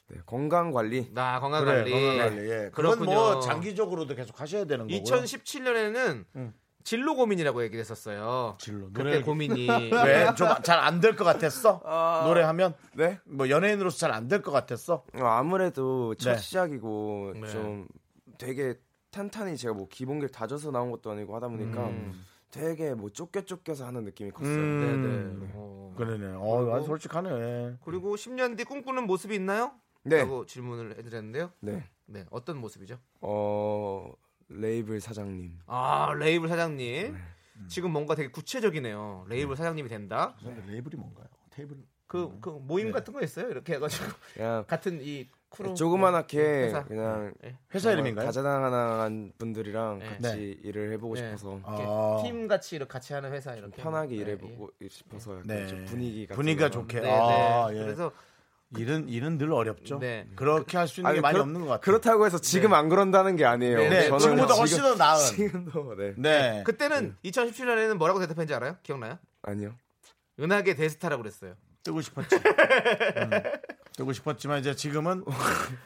네, 건강 관리 나 건강 그래, 관리. 건강 관리. 예. 그건. 뭐 장기적으로도 계속 하셔야 되는 거고요. 2017년에는 음. 진로 고민이라고 얘기를 했었어요. 진로. 노래 고민이 왜? 좀 잘 안 될 것 같았어? 노래하면? 네 뭐 연예인으로서 잘 안 될 것 같았어? 어, 아무래도 첫 네. 시작이고 네. 좀 되게 탄탄히 제가 뭐 기본기를 다져서 나온 것도 아니고 하다 보니까 음. 되게 뭐 쫓겨 쫓겨서 하는 느낌이 컸어요. 음. 네네. 어. 그러네. 어, 아주 솔직하네. 그리고 10년 뒤 꿈꾸는 모습이 있나요? 네. 라고 질문을 해드렸는데요. 네. 네, 어떤 모습이죠? 어 레이블 사장님. 아 레이블 사장님. 네. 지금 뭔가 되게 구체적이네요. 레이블 사장님이 된다. 근데 레이블이 뭔가요? 테이블. 그, 그 모임 네. 같은 거 있어요? 이렇게 해가지고 그냥 같은 이 크루 조그만하게 회사. 그냥 네. 회사 이름인가요? 다자당한 분들이랑 네. 같이 일을 해보고 네. 싶어서 아. 팀 같이 이렇게 같이 하는 회사 이렇게 편하게 네, 일해보고 싶어서 약간 네. 좀 분위기 분위기가 거. 좋게. 예. 네, 아, 네. 예. 그래서 일은 일은 늘 어렵죠. 네. 그렇게 할 수 있는 게 아니, 많이 그렇- 없는 것 같아요. 그렇다고 해서 지금 안 그런다는 게 아니에요. 네, 네. 저는 지금보다 훨씬 더 나은. 지금도 네. 네. 그때는 2017년에는 뭐라고 대답했는지 알아요? 기억나요? 아니요. 은하계 대스타라고 그랬어요. 뜨고 싶었지. 음. 뜨고 싶었지만 이제 지금은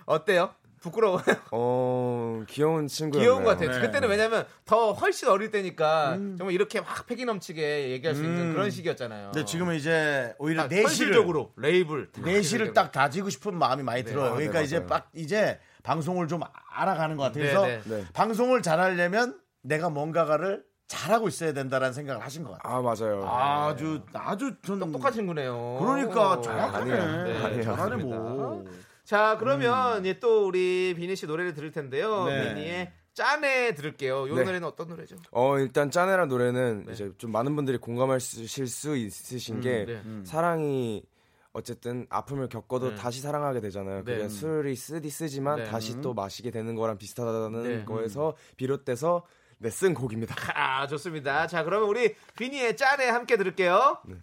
어때요? 부끄러워요. 어 귀여운 친구였네요. 귀여운 것 같아요. 네. 그때는 왜냐면 더 훨씬 어릴 때니까 정말 이렇게 막 패기 넘치게 얘기할 수 있는 음. 그런 시기였잖아요. 근데 지금은 이제 오히려 내실을 현실적으로 레이블 내실을 딱 다지고 싶은 마음이 많이 들어요. 아, 네, 그러니까 이제 맞아요. 딱 이제 방송을 좀 알아가는 것 같아요. 그래서 네, 네. 방송을 잘하려면 내가 뭔가를 잘하고 있어야 된다라는 생각을 하신 것 같아요. 아 맞아요. 아 주 아주 전 똑똑한 친구네요. 그러니까 정확하네. 아니에요. 네, 아니에요. 잘하네. 뭐. 자, 그러면 이제 또 우리 비니 씨 노래를 들을 텐데요. 네. 비니의 짠해 들을게요. 이 네. 노래는 어떤 노래죠? 어 일단 짠해란 노래는 네. 이제 좀 많은 분들이 공감하실 수 있으신 게 네. 사랑이 어쨌든 아픔을 겪어도 네. 다시 사랑하게 되잖아요. 네. 그게 술이 쓰디 쓰지만 네. 다시 또 마시게 되는 거랑 비슷하다는 네. 거에서 비롯돼서 네, 쓴 곡입니다. 아, 좋습니다. 자, 그러면 우리 비니의 짠해 함께 들을게요. 네.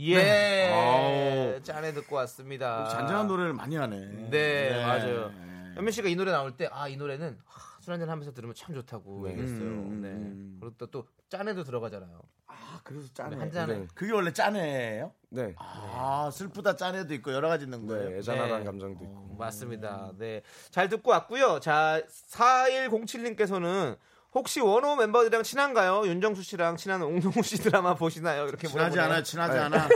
예. 아우. 짠해 듣고 왔습니다. 잔잔한 노래를 많이 하네. 네, 맞아요. 현민 씨가 이 노래 나올 때, 아, 이 노래는 하, 술 한잔 하면서 들으면 참 좋다고 네. 얘기했어요. 음, 네. 음. 그리고 또, 또 짠해도 들어가잖아요. 아, 그래서 짠해. 한 잔에. 네. 그게 원래 짠해예요? 네. 아, 슬프다 짠해도 있고 여러 가지 있는 거예요. 네, 애잔하다는 네. 감정도 있고. 맞습니다. 네. 잘 듣고 왔고요. 자, 4107님께서는 혹시 원호 멤버들이랑 친한가요? 윤정수 씨랑 친한 옹동우 씨 드라마 보시나요? 이렇게 친하지 물어보네요. 않아요. 친하지 않아.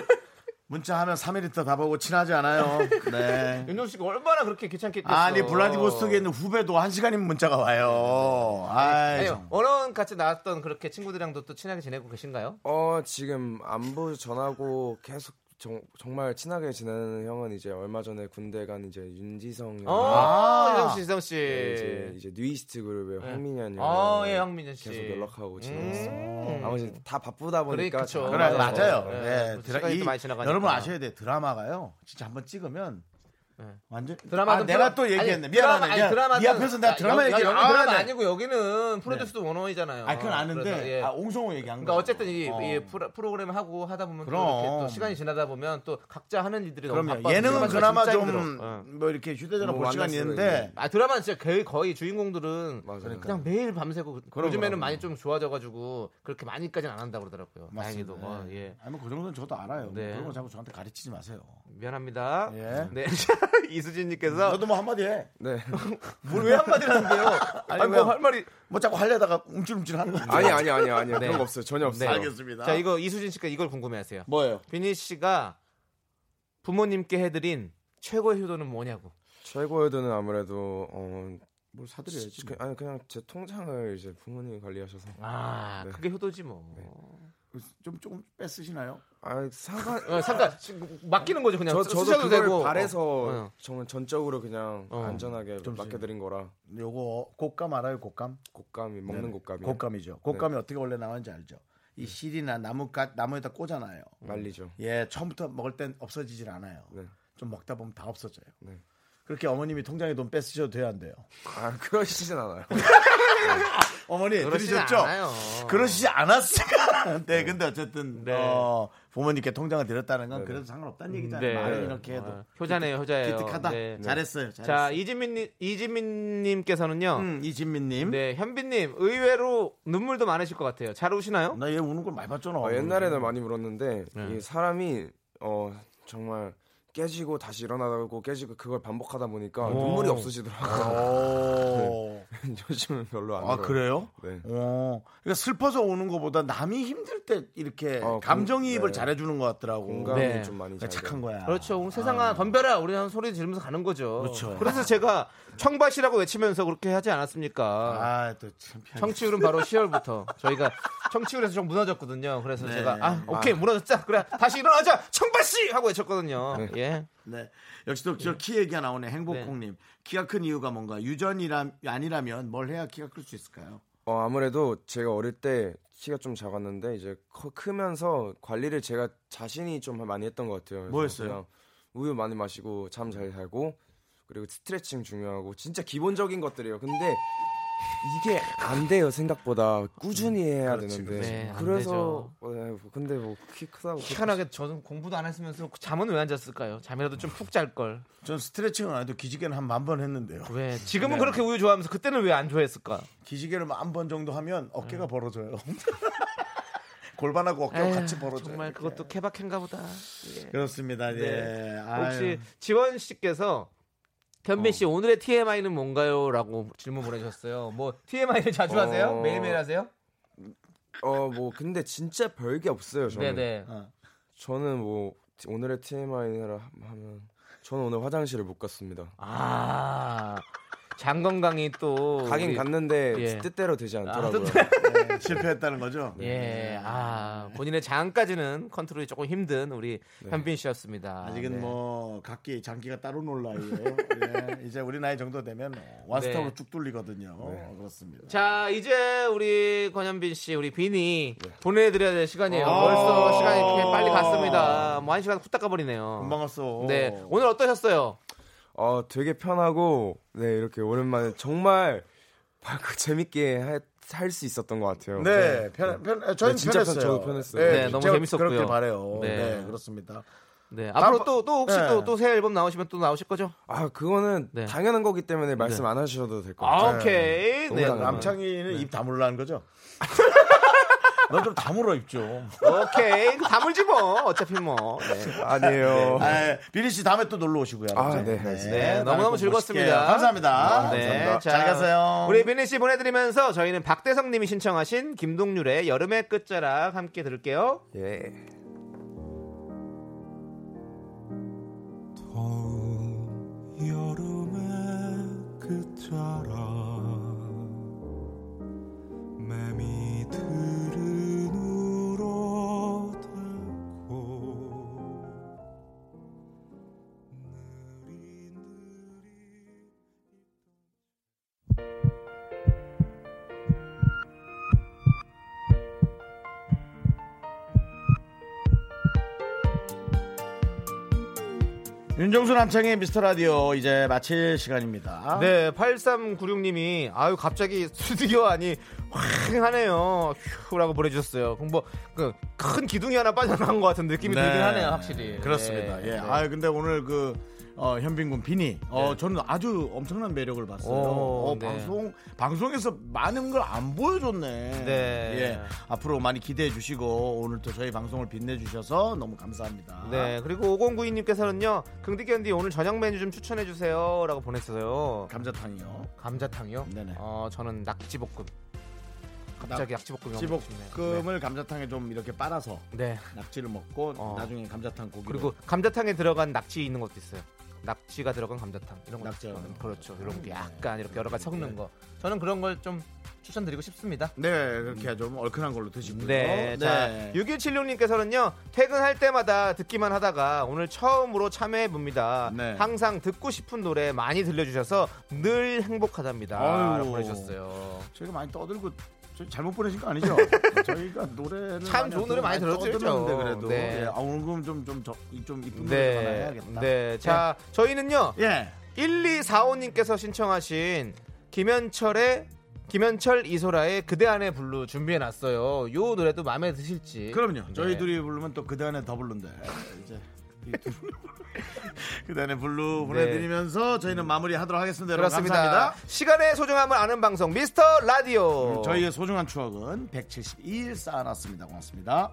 문자 하면 3일 있다 다 보고 친하지 않아요. 네. 윤정수 씨가 얼마나 그렇게 귀찮겠겠어. 아니 블라디보스톡에 있는 후배도 한 시간이면 문자가 와요. 아이, 아니요. 원어원 같이 나왔던 그렇게 친구들이랑도 또 친하게 지내고 계신가요? 어 지금 안부 전하고 계속 정, 말 친하게 지내는 형은 이제 얼마 전에 군대 간 이제 윤지성 형. 어, 지성 씨, 지성 씨. 네, 이제 이제 뉴이스트 그룹의 네. 황민현 형. 아, 예, 황민현 씨. 계속 연락하고 지내고 있어요. 음. 나머지 다 바쁘다 그래, 보니까 그쵸. 잘 그래 안 맞아요. 네. 네. 또 드라, 이, 또 많이 지나가니까. 여러분 아셔야 돼. 드라마가요. 진짜 한번 찍으면 네. 완전 드라마도 아, 내가 또 아니, 얘기했네. 드라마, 미안하네. 아니, 미안. 드라마는- 네 앞에서 내가 아, 드라마 얘기 여기 아, 드라마 네. 아니고 여기는 프로듀스도 원어원이잖아요. 아, 그건 아는데 그래서, 예. 아, 옹성우 얘기한 거. 그러니까 어쨌든 이, 어. 이 프로, 프로그램 하고 하다 보면 또 그럼. 이렇게 또 시간이 지나다 보면 또 각자 하는 일들이 너무 그럼요. 바빠서 예능은 드라마가 그나마 진짜 좀 힘들어. 뭐 어. 이렇게 휴대전화 뭐 볼 시간이 있는데 있는. 아 드라마는 진짜 거의, 거의 주인공들은. 그러니까. 그냥 매일 밤새고 그럼, 요즘에는 그럼. 많이 좀 좋아져가지고 그렇게 많이까지는 안 한다 고 그러더라고요. 다행히도 맞습니다. 어, 예 아니 뭐그 정도는 저도 알아요. 네. 그런 거 자꾸 저한테 가르치지 마세요. 미안합니다. 예. 네 이수진님께서 너도 뭐 한마디 해. 네. 뭘 왜 한마디를 하는데요? 아니, 왜- 뭐할 말이 뭐 자꾸 하려다가 움찔움찔 하는 거 아니 아니 아니 아니 네. 그런 거 없어요. 전혀 없어요. 알겠습니다. 자 이거 이수진 씨가 이걸 궁금해하세요. 뭐예요? 비니 씨가 부모님께 해드린 최고의 효도는 뭐냐고. 최고의 돈은 아무래도 어 뭘 사드려야지. 그, 아니 그냥 제 통장을 이제 부모님이 관리하셔서 아 네. 그게 효도지 뭐. 좀 조금 뺏으시나요? 아 상관 어, 잠깐 지금 맡기는 거죠 그냥 저 쓰- 저도 그걸 되고. 바래서 어, 저는 전적으로 그냥 어. 안전하게 좀 맡겨드린 거라 요거 곶감 알아요? 곶감? 곶감이 먹는 네. 곶감이 곶감이죠. 곶감이 어떻게 원래 나오는지 알죠? 이 실이나 나무가 나무에다 꽂아놔요. 말리죠. 예, 처음부터 먹을 땐 없어지질 않아요. 네. 좀 먹다 보면 다 없어져요. 네. 그렇게 어머님이 통장에 돈 뺏으셔도 돼요, 안 돼요? 아 그러시진 않아요. 어머니 그러시지 들으셨죠? 않아요. 그러시지 않았을까? 네, 근데 어쨌든 네. 어, 부모님께 통장을 드렸다는 건. 그래도 상관없다는 얘기잖아요. 네. 말은 이렇게 해도 어, 효자네요, 효자예요. 기특하다. 네. 잘했어요. 잘했어요. 자 이진민 이진민님께서는요. 음, 이진민님. 네 현빈님 의외로 눈물도 많으실 것 같아요. 잘 우시나요? 나 얘 우는 걸 많이 봤잖아. 어, 옛날에는 많이 울었는데 네. 이 사람이 어 정말 깨지고 다시 일어나고 깨지고 그걸 반복하다 보니까 오. 눈물이 없어지더라고요. 오. 요즘은 별로 안아 울어요. 그래요? 네. 어, 그러니까 슬퍼서 우는 것보다 남이 힘들 때 이렇게 어, 감정이입을 네. 잘해주는 것 같더라고. 공감이 네. 좀 많이 그러니까 잘 착한. 거야. 그렇죠. 오늘 세상아 덤벼라. 우리는 소리 지르면서 가는 거죠. 그렇죠. 래서 제가 청바시라고 외치면서 그렇게 하지 않았습니까? 아, 또 창피하게. 청취율은 바로 10월부터 저희가 청취율에서 좀 무너졌거든요. 그래서 네. 제가 아 오케이 무너졌자 그래 다시 일어나자 청바씨 하고 외쳤거든요. 네. 예. 네. 역시 또저 키 얘기가 나오네. 행복콩님. 키가 큰 이유가 뭔가? 유전이라 아니라면 뭘 해야 키가 클 수 있을까요? 어 아무래도 제가 어릴 때 키가 좀 작았는데 이제 커- 크면서 관리를 제가 자신이 좀 많이 했던 것 같아요. 뭐였어요? 그냥 우유 많이 마시고 잠 잘 자고 그리고 스트레칭 중요하고 진짜 기본적인 것들이에요. 근데 이게 안 돼요 생각보다 꾸준히 해야 그렇지, 되는데. 네, 안 그래서 어, 네, 근데 뭐 키 크다고 희한하게 저는 공부도 안 했으면서 잠은 왜 안 잤을까요? 잠이라도 좀 푹 잘 걸. 전 스트레칭은 안 해도 기지개는 한 만 번 했는데요. 왜? 지금은 네. 그렇게 우유 좋아하면서 그때는 왜 안 좋아했을까? 기지개를 만 번 정도 하면 어깨가 벌어져요. 골반하고 어깨가 같이 벌어져요. 정말 이렇게. 그것도 케바케인가 보다. 예. 그렇습니다. 예. 네. 아유. 혹시 지원 씨께서 현빈 씨 오늘의 TMI는 뭔가요?라고 질문 보내주셨어요. 뭐 TMI를 자주 하세요? 어. 매일매일 하세요? 어 뭐 근데 진짜 별게 없어요. 저는. 네네. 저는 뭐 오늘의 TMI라 하면 저는 오늘 화장실을 못 갔습니다. 아, 장 건강이 또 가긴 우리- 갔는데 예. 뜻대로 되지 않더라고요. 네, 실패했다는 거죠. 예, 아 본인의 장까지는 컨트롤이 조금 힘든 우리 현빈 씨였습니다. 아직은 네. 뭐 각기 장기가 따로 놀 나이에요. 예, 이제 우리 나이 정도 되면 원스톱으로 네. 쭉 뚫리거든요. 그렇습니다. 자 이제 우리 권현빈 씨, 우리 비니 네. 보내드려야 될 시간이에요. 아. 벌써 시간이 이렇게 빨리 갔습니다. 뭐 한 시간 후딱 가버리네요. 금방 갔어. 네, 오늘 어떠셨어요? 어 되게 편하고 네 이렇게 오랜만에 정말 밝고 재밌게 할 수 있었던 것 같아요. 네, 편, 편, 저희는 네, 진짜 편했어요. 저도 편했어요. 네, 너무 제가 재밌었고요. 그렇게 바래요. 네. 네. 그렇습니다. 네, 앞으로 다음- 또또 혹시 네. 또또 새 앨범 나오시면 또 나오실 거죠? 아 그거는 네. 당연한 거기 때문에 말씀 안 하셔도 될것 아, 같아요. 오케이. 너무 네. 남창희는 입 다물라는 거죠? 너좀 다물어 입 좀. 오케이. 다물지 뭐. 어차피 뭐. 네. 아니에요. 아, 비리 씨 다음에 또 놀러 오시고요. 아? 네, 네, 다음에 너무너무. 모실게요. 감사합니다. 네, 감사합니다. 자, 잘 가세요. 우리 비니 씨 보내드리면서 저희는 박대성 님이 신청하신 김동률의 여름의 끝자락 함께 들을게요. 예. 더운 여름의 끝자락 매미 들 윤정수 남창의 미스터 라디오 이제 마칠 시간입니다. 네, 8396님이 아유 갑자기 스튜디오 안이 황하네요. 휴라고 보내주셨어요. 그럼 뭐그 큰 기둥이 하나 빠져나간 것 같은 느낌이 네. 들긴 하네요, 확실히. 그렇습니다. 네. 예. 네. 아 근데 오늘 그 어, 현빈군 비니, 어, 네. 저는 아주 엄청난 매력을 봤어요. 오, 어, 네. 방송 방송에서 많은 걸 안 보여줬네. 네. 예. 앞으로 많이 기대해 주시고 오늘 또 저희 방송을 빛내 주셔서 너무 감사합니다. 네, 그리고 5092님께서는요, 긍디견디 오늘 저녁 메뉴 좀 추천해 주세요. 라고 보냈어요. 감자탕이요. 감자탕이요? 네네. 어, 저는 낙지볶음. 갑자기 낙지볶음이 먹고 싶네요. 찌볶음을 감자탕에 좀 이렇게 빨아서 네. 낙지를 먹고 어. 나중에 감자탕 고기 그리고 감자탕에 들어간 낙지 있는 것도 있어요. 낙지가 들어간 감자탕 이런 거 들어간 그렇죠. 이런 게 약간 이렇게 여러 가지 섞는 거. 저는 그런 걸 좀 추천드리고 싶습니다. 네 그렇게 좀 얼큰한 걸로 드시고요. 네. 자, 6176님께서는요, 퇴근할 때마다 듣기만 하다가 오늘 처음으로 참여해 봅니다. 네. 항상 듣고 싶은 노래 많이 들려주셔서 늘 행복하답니다. 아유. 라고 보내주셨어요. 저희가 많이 떠들고 저 잘못 보내신 거 아니죠? 저희가 노래를 참 좋은 노래 많이 들었죠. 그래도 네. 예, 아, 오늘 그럼 좀좀좀 좀 이쁜 노래 하나 네. 해야겠다. 네. 자, 저희는요, 예. 1245님께서 신청하신 김현철의 김현철 이소라의 그대 안의 블루 준비해 놨어요. 요 노래도 마음에 드실지. 그럼요. 저희 네. 둘이 부르면 또 그대 안의 더블루인데 이제 이 둘- 그대 안의 블루 네. 보내드리면서 저희는 마무리하도록 하겠습니다. 여러분 그렇습니다. 감사합니다. 시간의 소중함을 아는 방송 미스터 라디오. 저희의 소중한 추억은 172일 쌓아놨습니다. 고맙습니다.